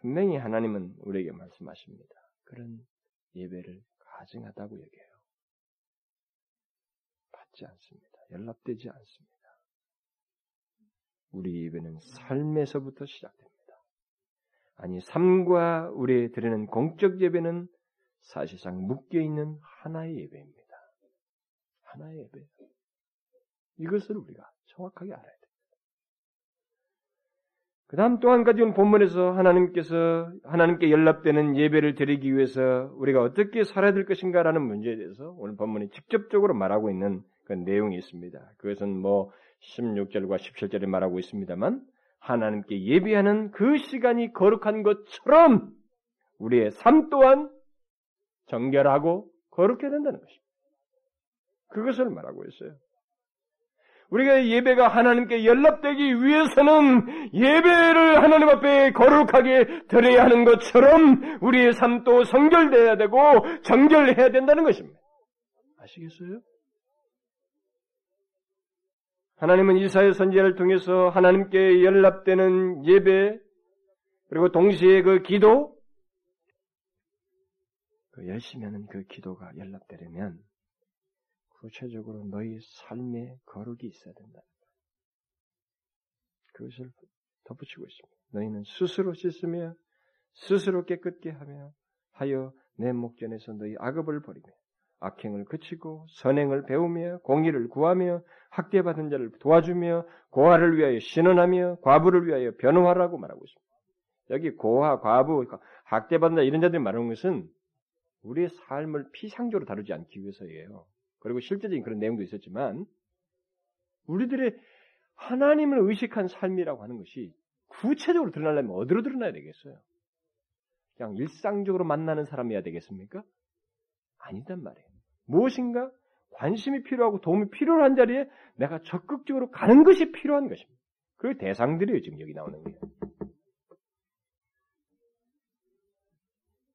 분명히 하나님은 우리에게 말씀하십니다. 그런 예배를 가증하다고 얘기해요. 받지 않습니다. 연락되지 않습니다. 우리 예배는 삶에서부터 시작됩니다. 아니 삶과 우리 드리는 공적 예배는 사실상 묶여 있는 하나의 예배입니다. 하나의 예배. 이것을 우리가 정확하게 알아야 됩니다. 그 다음 또 한 가지 는 본문에서 하나님께서, 하나님께 연락되는 예배를 드리기 위해서 우리가 어떻게 살아야 될 것인가 라는 문제에 대해서 오늘 본문이 직접적으로 말하고 있는 그 내용이 있습니다. 그것은 뭐 16절과 17절에 말하고 있습니다만 하나님께 예배하는 그 시간이 거룩한 것처럼 우리의 삶 또한 정결하고 거룩해야 된다는 것입니다. 그것을 말하고 있어요. 우리가 예배가 하나님께 연락되기 위해서는 예배를 하나님 앞에 거룩하게 드려야 하는 것처럼 우리의 삶도 성결돼야 되고 정결해야 된다는 것입니다. 아시겠어요? 하나님은 이사야 선지자를 통해서 하나님께 연락되는 예배 그리고 동시에 그 기도 그 열심히 하는 그 기도가 연락되려면 구체적으로 너희 삶에 거룩이 있어야 된다. 그것을 덧붙이고 있습니다. 너희는 스스로 씻으며 스스로 깨끗게 하며 하여 내 목전에서 너희 악업을 버리며 악행을 그치고 선행을 배우며 공의를 구하며 학대받은 자를 도와주며 고아를 위하여 신원하며 과부를 위하여 변호하라고 말하고 있습니다. 여기 고아, 과부, 학대받은 자 이런 자들이 말하는 것은 우리의 삶을 피상적으로 다루지 않기 위해서예요. 그리고 실제적인 그런 내용도 있었지만 우리들의 하나님을 의식한 삶이라고 하는 것이 구체적으로 드러나려면 어디로 드러나야 되겠어요? 그냥 일상적으로 만나는 사람이어야 되겠습니까? 아니단 말이에요. 무엇인가 관심이 필요하고 도움이 필요한 자리에 내가 적극적으로 가는 것이 필요한 것입니다. 그 대상들이에요, 지금 여기 나오는 게.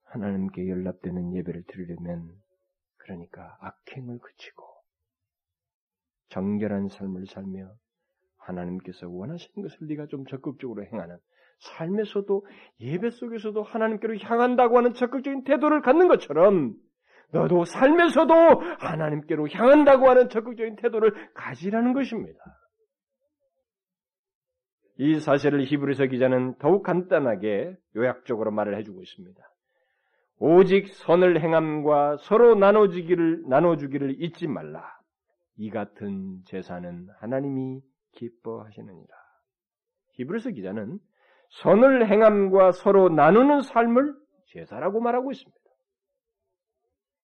하나님께 연락되는 예배를 드리려면 그러니까 악행을 그치고 정결한 삶을 살며 하나님께서 원하시는 것을 네가 좀 적극적으로 행하는 삶에서도 예배 속에서도 하나님께로 향한다고 하는 적극적인 태도를 갖는 것처럼 너도 삶에서도 하나님께로 향한다고 하는 적극적인 태도를 가지라는 것입니다. 이 사실을 히브리서 기자는 더욱 간단하게 요약적으로 말을 해주고 있습니다. 오직 선을 행함과 서로 나눠주기를 나눠주기를 잊지 말라. 이 같은 제사는 하나님이 기뻐하시느니라. 히브리서 기자는 선을 행함과 서로 나누는 삶을 제사라고 말하고 있습니다.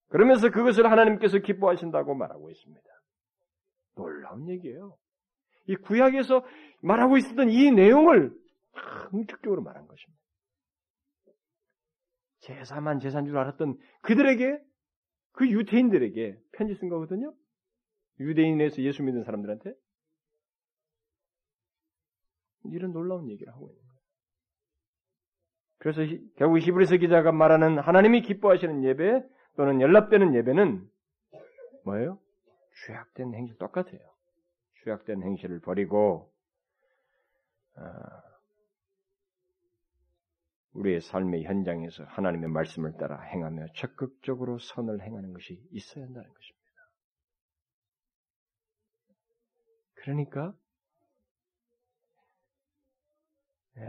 그러면서 그것을 하나님께서 기뻐하신다고 말하고 있습니다. 놀라운 얘기예요. 이 구약에서 말하고 있었던 이 내용을 응축적으로 말한 것입니다. 제사만 제사인 줄 알았던 그들에게 그 유태인들에게 편지 쓴 거거든요. 유대인에서 예수 믿는 사람들한테 이런 놀라운 얘기를 하고 있는 거예요. 그래서 결국 히브리서 기자가 말하는 하나님이 기뻐하시는 예배 또는 연락되는 예배는 뭐예요? 죄악된 행실 똑같아요. 죄악된 행실을 버리고 아, 우리의 삶의 현장에서 하나님의 말씀을 따라 행하며 적극적으로 선을 행하는 것이 있어야 한다는 것입니다. 그러니까 예,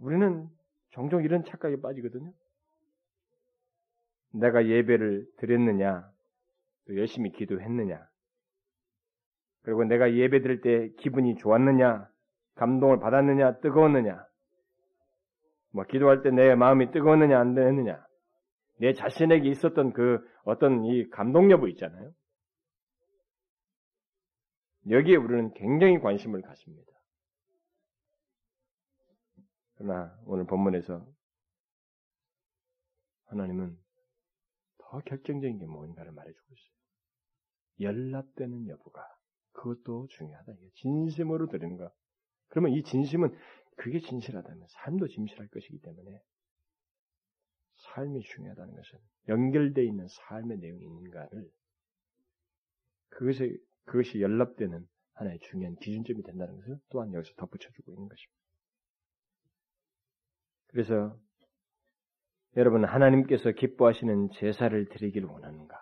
우리는 종종 이런 착각에 빠지거든요. 내가 예배를 드렸느냐, 또 열심히 기도했느냐, 그리고 내가 예배 드릴 때 기분이 좋았느냐, 감동을 받았느냐, 뜨거웠느냐, 뭐 기도할 때 내 마음이 뜨거웠느냐, 안 됐느냐, 내 자신에게 있었던 그 어떤 이 감동 여부 있잖아요. 여기에 우리는 굉장히 관심을 갖습니다. 그러나 오늘 본문에서 하나님은 더 결정적인 게 뭔가를 말해주고 있어요. 연락되는 여부가 그것도 중요하다. 진심으로 드리는 것. 그러면 이 진심은 그게 진실하다면 삶도 진실할 것이기 때문에 삶이 중요하다는 것은 연결되어 있는 삶의 내용이 있는가를 그것에 그것이 연락되는 하나의 중요한 기준점이 된다는 것을 또한 여기서 덧붙여주고 있는 것입니다. 그래서 여러분 하나님께서 기뻐하시는 제사를 드리기를 원하는가?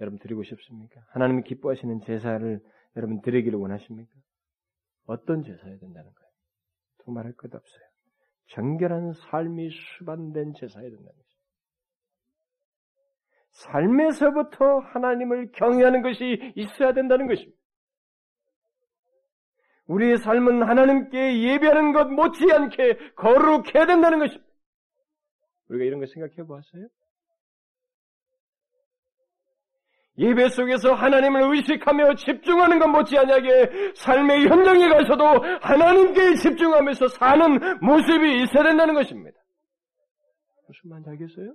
여러분 드리고 싶습니까? 하나님이 기뻐하시는 제사를 여러분 드리기를 원하십니까? 어떤 제사여야 된다는 거예요? 두말할 것 없어요. 정결한 삶이 수반된 제사여야 된다는 것입니다. 삶에서부터 하나님을 경외하는 것이 있어야 된다는 것입니다. 우리의 삶은 하나님께 예배하는 것 못지않게 거룩해야 된다는 것입니다. 우리가 이런 거 생각해 보았어요? 예배 속에서 하나님을 의식하며 집중하는 것 못지않게 삶의 현장에 가서도 하나님께 집중하면서 사는 모습이 있어야 된다는 것입니다. 무슨 말인지 알겠어요?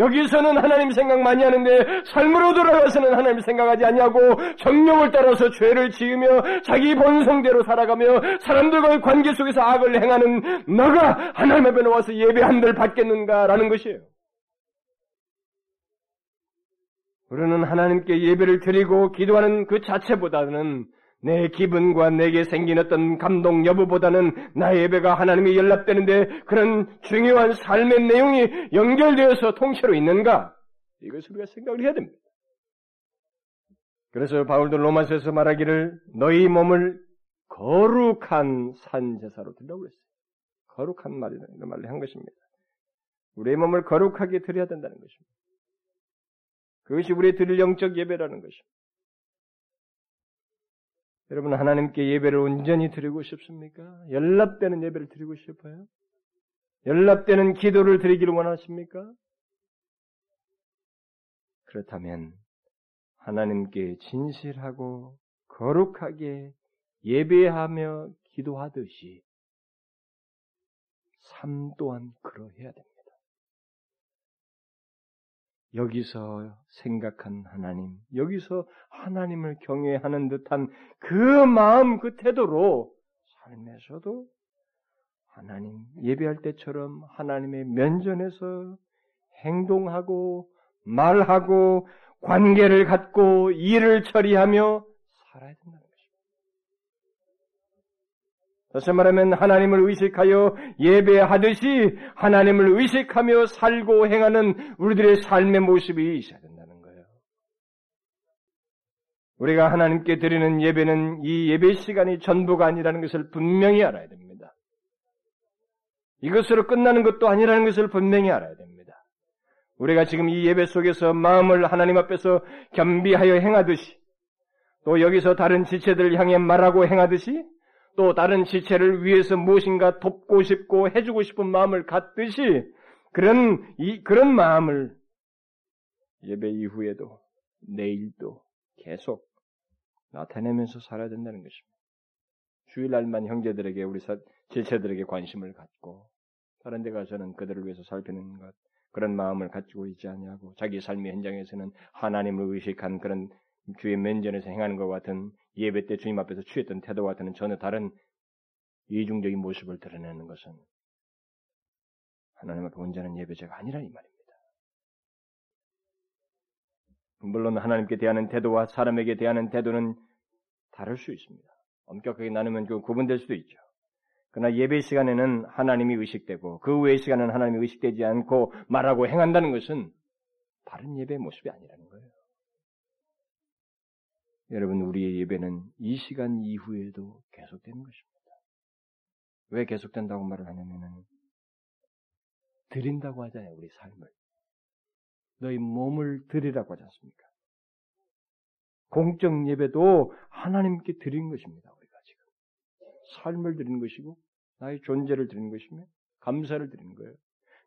여기서는 하나님 생각 많이 하는데 삶으로 돌아가서는 하나님 생각하지 아니하고 정령을 따라서 죄를 지으며 자기 본성대로 살아가며 사람들과의 관계 속에서 악을 행하는 너가 하나님 앞에 나와서 예배한들 받겠는가라는 것이에요. 우리는 하나님께 예배를 드리고 기도하는 그 자체보다는 내 기분과 내게 생긴 어떤 감동 여부보다는 나의 예배가 하나님이 연락되는데 그런 중요한 삶의 내용이 연결되어서 통째로 있는가? 이것을 우리가 생각을 해야 됩니다. 그래서 바울도 로마서에서 말하기를 너희 몸을 거룩한 산제사로 드리라고 했어요. 거룩한 말이라는 말을 한 것입니다. 우리의 몸을 거룩하게 드려야 된다는 것입니다. 그것이 우리의 드릴 영적 예배라는 것입니다. 여러분 하나님께 예배를 온전히 드리고 싶습니까? 연락되는 예배를 드리고 싶어요? 연락되는 기도를 드리기를 원하십니까? 그렇다면 하나님께 진실하고 거룩하게 예배하며 기도하듯이 삶 또한 그러해야 됩니다. 여기서 생각한 하나님, 여기서 하나님을 경외하는 듯한 그 마음, 그 태도로 삶에서도 하나님 예배할 때처럼 하나님의 면전에서 행동하고 말하고 관계를 갖고 일을 처리하며 살아야 것입니 다. 다시 말하면 하나님을 의식하여 예배하듯이 하나님을 의식하며 살고 행하는 우리들의 삶의 모습이 있어야 된다는 거예요. 우리가 하나님께 드리는 예배는 이 예배 시간이 전부가 아니라는 것을 분명히 알아야 됩니다. 이것으로 끝나는 것도 아니라는 것을 분명히 알아야 됩니다. 우리가 지금 이 예배 속에서 마음을 하나님 앞에서 겸비하여 행하듯이 또 여기서 다른 지체들을 향해 말하고 행하듯이 또 다른 지체를 위해서 무엇인가 돕고 싶고 해주고 싶은 마음을 갖듯이 그런 이 그런 마음을 예배 이후에도 내일도 계속 나타내면서 살아야 된다는 것입니다. 주일날만 형제들에게 우리 지체들에게 관심을 갖고 다른 데 가서는 그들을 위해서 살피는 것 그런 마음을 가지고 있지 않냐고 자기 삶의 현장에서는 하나님을 의식한 그런 주의 면전에서 행하는 것 같은 예배 때 주님 앞에서 취했던 태도와 같은 전혀 다른 이중적인 모습을 드러내는 것은 하나님 앞에 온전한 예배자가 아니라 이 말입니다. 물론 하나님께 대하는 태도와 사람에게 대하는 태도는 다를 수 있습니다. 엄격하게 나누면 좀 구분될 수도 있죠. 그러나 예배 시간에는 하나님이 의식되고 그 외의 시간은 하나님이 의식되지 않고 말하고 행한다는 것은 바른 예배의 모습이 아니라는 거예요. 여러분, 우리의 예배는 이 시간 이후에도 계속되는 것입니다. 왜 계속된다고 말을 하냐면은, 드린다고 하잖아요, 우리 삶을. 너희 몸을 드리라고 하지 않습니까? 공적 예배도 하나님께 드린 것입니다, 우리가 지금. 삶을 드리는 것이고, 나의 존재를 드리는 것이며, 감사를 드리는 거예요.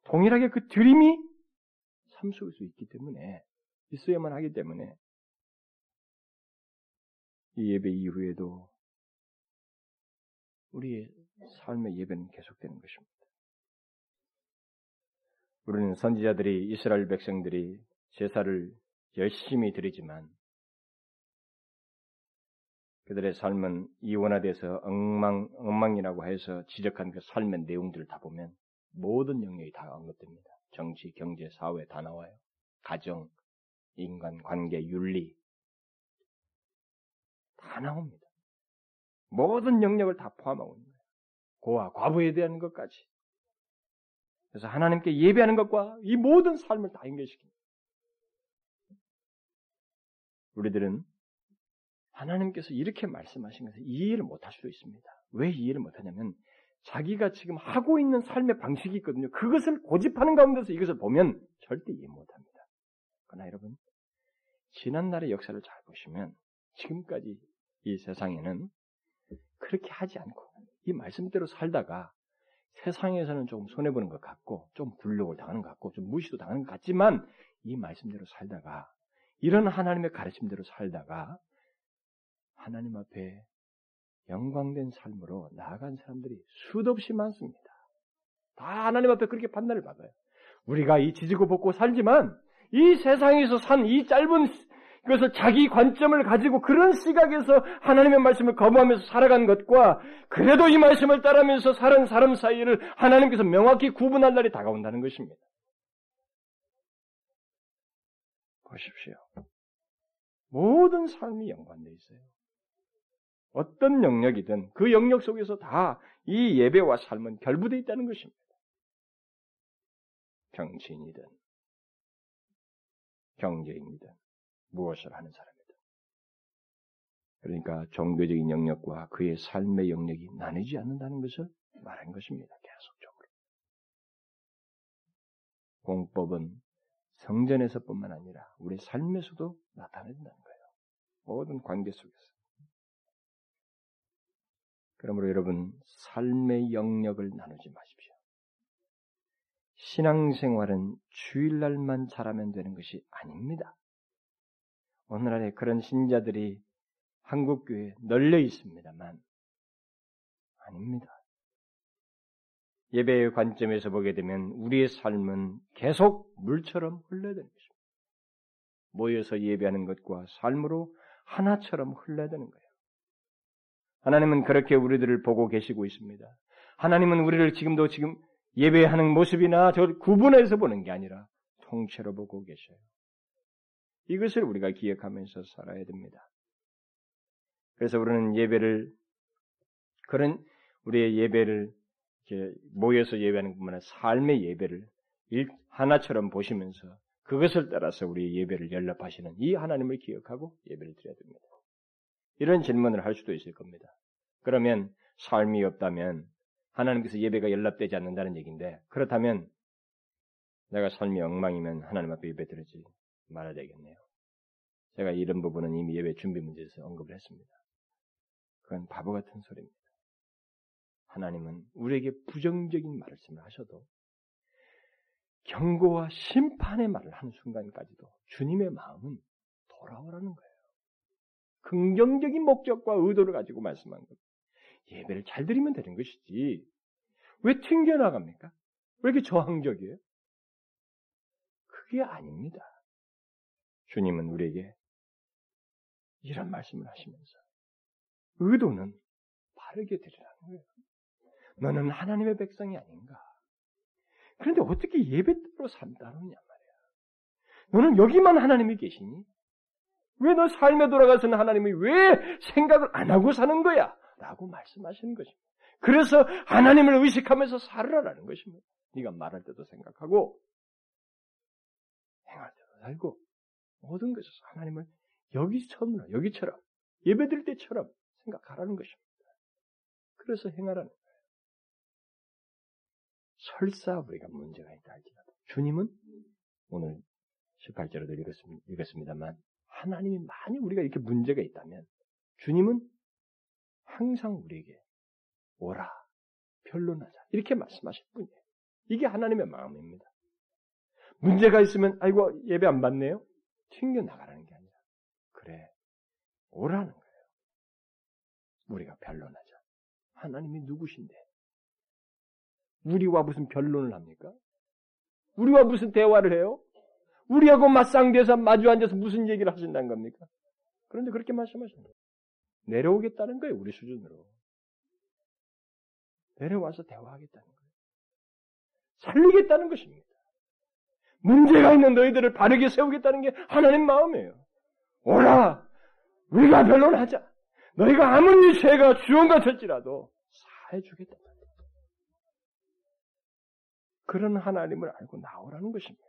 동일하게 그 드림이 삶 속에서 있기 때문에, 있어야만 하기 때문에, 이 예배 이후에도 우리의 삶의 예배는 계속되는 것입니다. 우리는 선지자들이 이스라엘 백성들이 제사를 열심히 드리지만 그들의 삶은 이원화돼서 엉망, 엉망이라고 해서 지적한 그 삶의 내용들을 다 보면 모든 영역이 다 언급됩니다. 정치, 경제, 사회 다 나와요. 가정, 인간 관계, 윤리, 다 나옵니다. 모든 영역을 다 포함하고 있는 거예요. 고와 과부에 대한 것까지. 그래서 하나님께 예배하는 것과 이 모든 삶을 다 연결시킵니다. 우리들은 하나님께서 이렇게 말씀하신 것을 이해를 못할 수도 있습니다. 왜 이해를 못하냐면 자기가 지금 하고 있는 삶의 방식이 있거든요. 그것을 고집하는 가운데서 이것을 보면 절대 이해 못합니다. 그러나 여러분 지난날의 역사를 잘 보시면 지금까지 이 세상에는 그렇게 하지 않고 이 말씀대로 살다가 세상에서는 조금 손해보는 것 같고 좀 굴욕을 당하는 것 같고 좀 무시도 당하는 것 같지만 이 말씀대로 살다가 이런 하나님의 가르침대로 살다가 하나님 앞에 영광된 삶으로 나아간 사람들이 수도 없이 많습니다. 다 하나님 앞에 그렇게 판단을 받아요. 우리가 이 지지고 볶고 살지만 이 세상에서 산 이 짧은 그것을 자기 관점을 가지고 그런 시각에서 하나님의 말씀을 거부하면서 살아간 것과 그래도 이 말씀을 따르면서 사는 사람 사이를 하나님께서 명확히 구분할 날이 다가온다는 것입니다. 보십시오. 모든 삶이 연관되어 있어요. 어떤 영역이든 그 영역 속에서 다 이 예배와 삶은 결부되어 있다는 것입니다. 정치인이든 경제인이든 무엇을 하는 사람이다. 그러니까 종교적인 영역과 그의 삶의 영역이 나뉘지 않는다는 것을 말한 것입니다. 계속적으로. 공법은 성전에서뿐만 아니라 우리 삶에서도 나타낸다는 거예요. 모든 관계 속에서. 그러므로 여러분 삶의 영역을 나누지 마십시오. 신앙생활은 주일날만 잘하면 되는 것이 아닙니다. 오늘날에 그런 신자들이 한국 교회에 널려 있습니다만 아닙니다. 예배의 관점에서 보게 되면 우리의 삶은 계속 물처럼 흘러야되는 것입니다. 모여서 예배하는 것과 삶으로 하나처럼 흘러야 되는 거예요. 하나님은 그렇게 우리들을 보고 계시고 있습니다. 하나님은 우리를 지금도 지금 예배하는 모습이나 저 구분해서 보는 게 아니라 통째로 보고 계셔요. 이것을 우리가 기억하면서 살아야 됩니다. 그래서 우리는 예배를 그런 우리의 예배를 모여서 예배하는 것만 아니라 삶의 예배를 하나처럼 보시면서 그것을 따라서 우리 예배를 연락하시는 이 하나님을 기억하고 예배를 드려야 됩니다. 이런 질문을 할 수도 있을 겁니다. 그러면 삶이 없다면 하나님께서 예배가 연락되지 않는다는 얘기인데 그렇다면 내가 삶이 엉망이면 하나님 앞에 예배 드리지 말아야 되겠네요. 제가 이런 부분은 이미 예배 준비 문제에서 언급을 했습니다. 그건 바보 같은 소리입니다. 하나님은 우리에게 부정적인 말씀을 하셔도 경고와 심판의 말을 하는 순간까지도 주님의 마음은 돌아오라는 거예요. 긍정적인 목적과 의도를 가지고 말씀한 것. 예배를 잘 드리면 되는 것이지. 왜 튕겨나갑니까? 왜 이렇게 저항적이에요? 그게 아닙니다. 주님은 우리에게 이런 말씀을 하시면서 의도는 바르게 드리라는 거예요. 너는 하나님의 백성이 아닌가? 그런데 어떻게 예배대로 산다느냐 말이야. 너는 여기만 하나님이 계시니? 왜 너 삶에 돌아가서는 하나님이 왜 생각을 안 하고 사는 거야? 라고 말씀하시는 것입니다. 그래서 하나님을 의식하면서 살으라라는 것입니다. 네가 말할 때도 생각하고 행할 때도 살고 모든 것에서 하나님을 여기처럼 여기처럼 예배드릴 때처럼 생각하라는 것입니다. 그래서 행하라는 거예요. 설사 우리가 문제가 있다 할지라도 주님은 오늘 18절에도 읽었습니다만 하나님이 많이 우리가 이렇게 문제가 있다면 주님은 항상 우리에게 오라 변론하자 이렇게 말씀하실 분이에요. 이게 하나님의 마음입니다. 문제가 있으면 아이고 예배 안 받네요. 튕겨 나가라는 게 아니라 그래 오라는 거예요. 우리가 변론하자. 하나님이 누구신데? 우리와 무슨 변론을 합니까? 우리와 무슨 대화를 해요? 우리하고 맞상대해서 마주 앉아서 무슨 얘기를 하신다는 겁니까? 그런데 그렇게 말씀하십니다. 내려오겠다는 거예요, 우리 수준으로. 내려와서 대화하겠다는 거예요. 살리겠다는 것입니다. 문제가 있는 너희들을 바르게 세우겠다는 게 하나님 마음이에요. 오라! 우리가 변론하자. 너희가 아무리 죄가 주원 같을지라도 사해주겠다. 그런 하나님을 알고 나오라는 것입니다.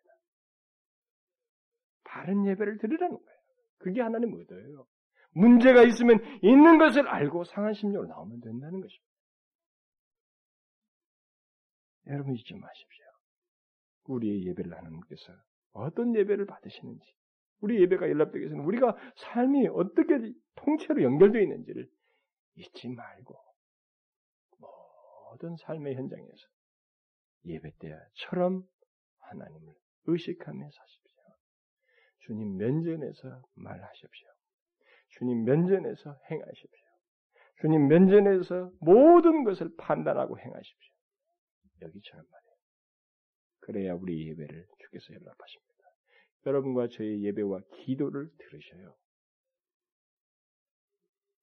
바른 예배를 드리라는 거예요. 그게 하나님 의도예요. 문제가 있으면 있는 것을 알고 상한 심령으로 나오면 된다는 것입니다. 여러분 잊지 마십시오. 우리의 예배를 하나님께서 어떤 예배를 받으시는지, 우리 예배가 연락되기 위해서는 우리가 삶이 어떻게 통째로 연결되어 있는지를 잊지 말고 모든 삶의 현장에서 예배 때처럼 하나님을 의식하며 사십시오. 주님 면전에서 말하십시오. 주님 면전에서 행하십시오. 주님 면전에서 모든 것을 판단하고 행하십시오. 여기처럼 말이에요. 그래야 우리 예배를 주께서 연락하십니다. 여러분과 저의 예배와 기도를 들으셔요.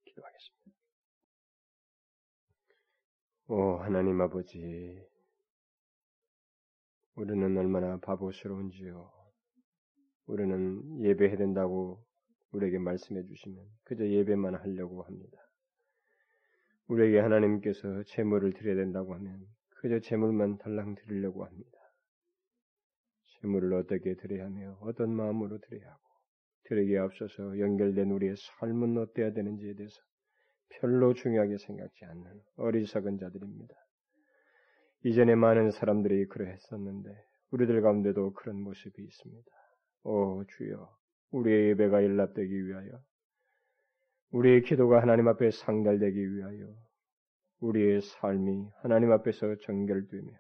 기도하겠습니다. 오 하나님 아버지 우리는 얼마나 바보스러운지요. 우리는 예배해야 된다고 우리에게 말씀해 주시면 그저 예배만 하려고 합니다. 우리에게 하나님께서 재물을 드려야 된다고 하면 그저 재물만 달랑 드리려고 합니다. 재물을 어떻게 드려야 하며 어떤 마음으로 드려야 하고 드리기에 앞서서 연결된 우리의 삶은 어때야 되는지에 대해서 별로 중요하게 생각지 않는 어리석은 자들입니다. 이전에 많은 사람들이 그러했었는데 우리들 가운데도 그런 모습이 있습니다. 오 주여, 우리의 예배가 일납되기 위하여, 우리의 기도가 하나님 앞에 상달되기 위하여, 우리의 삶이 하나님 앞에서 정결되며,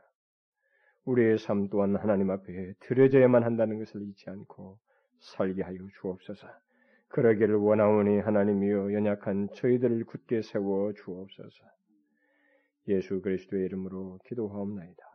우리의 삶 또한 하나님 앞에 드려져야만 한다는 것을 잊지 않고 살게 하여 주옵소서. 그러기를 원하오니 하나님이여 연약한 저희들을 굳게 세워 주옵소서. 예수 그리스도의 이름으로 기도하옵나이다.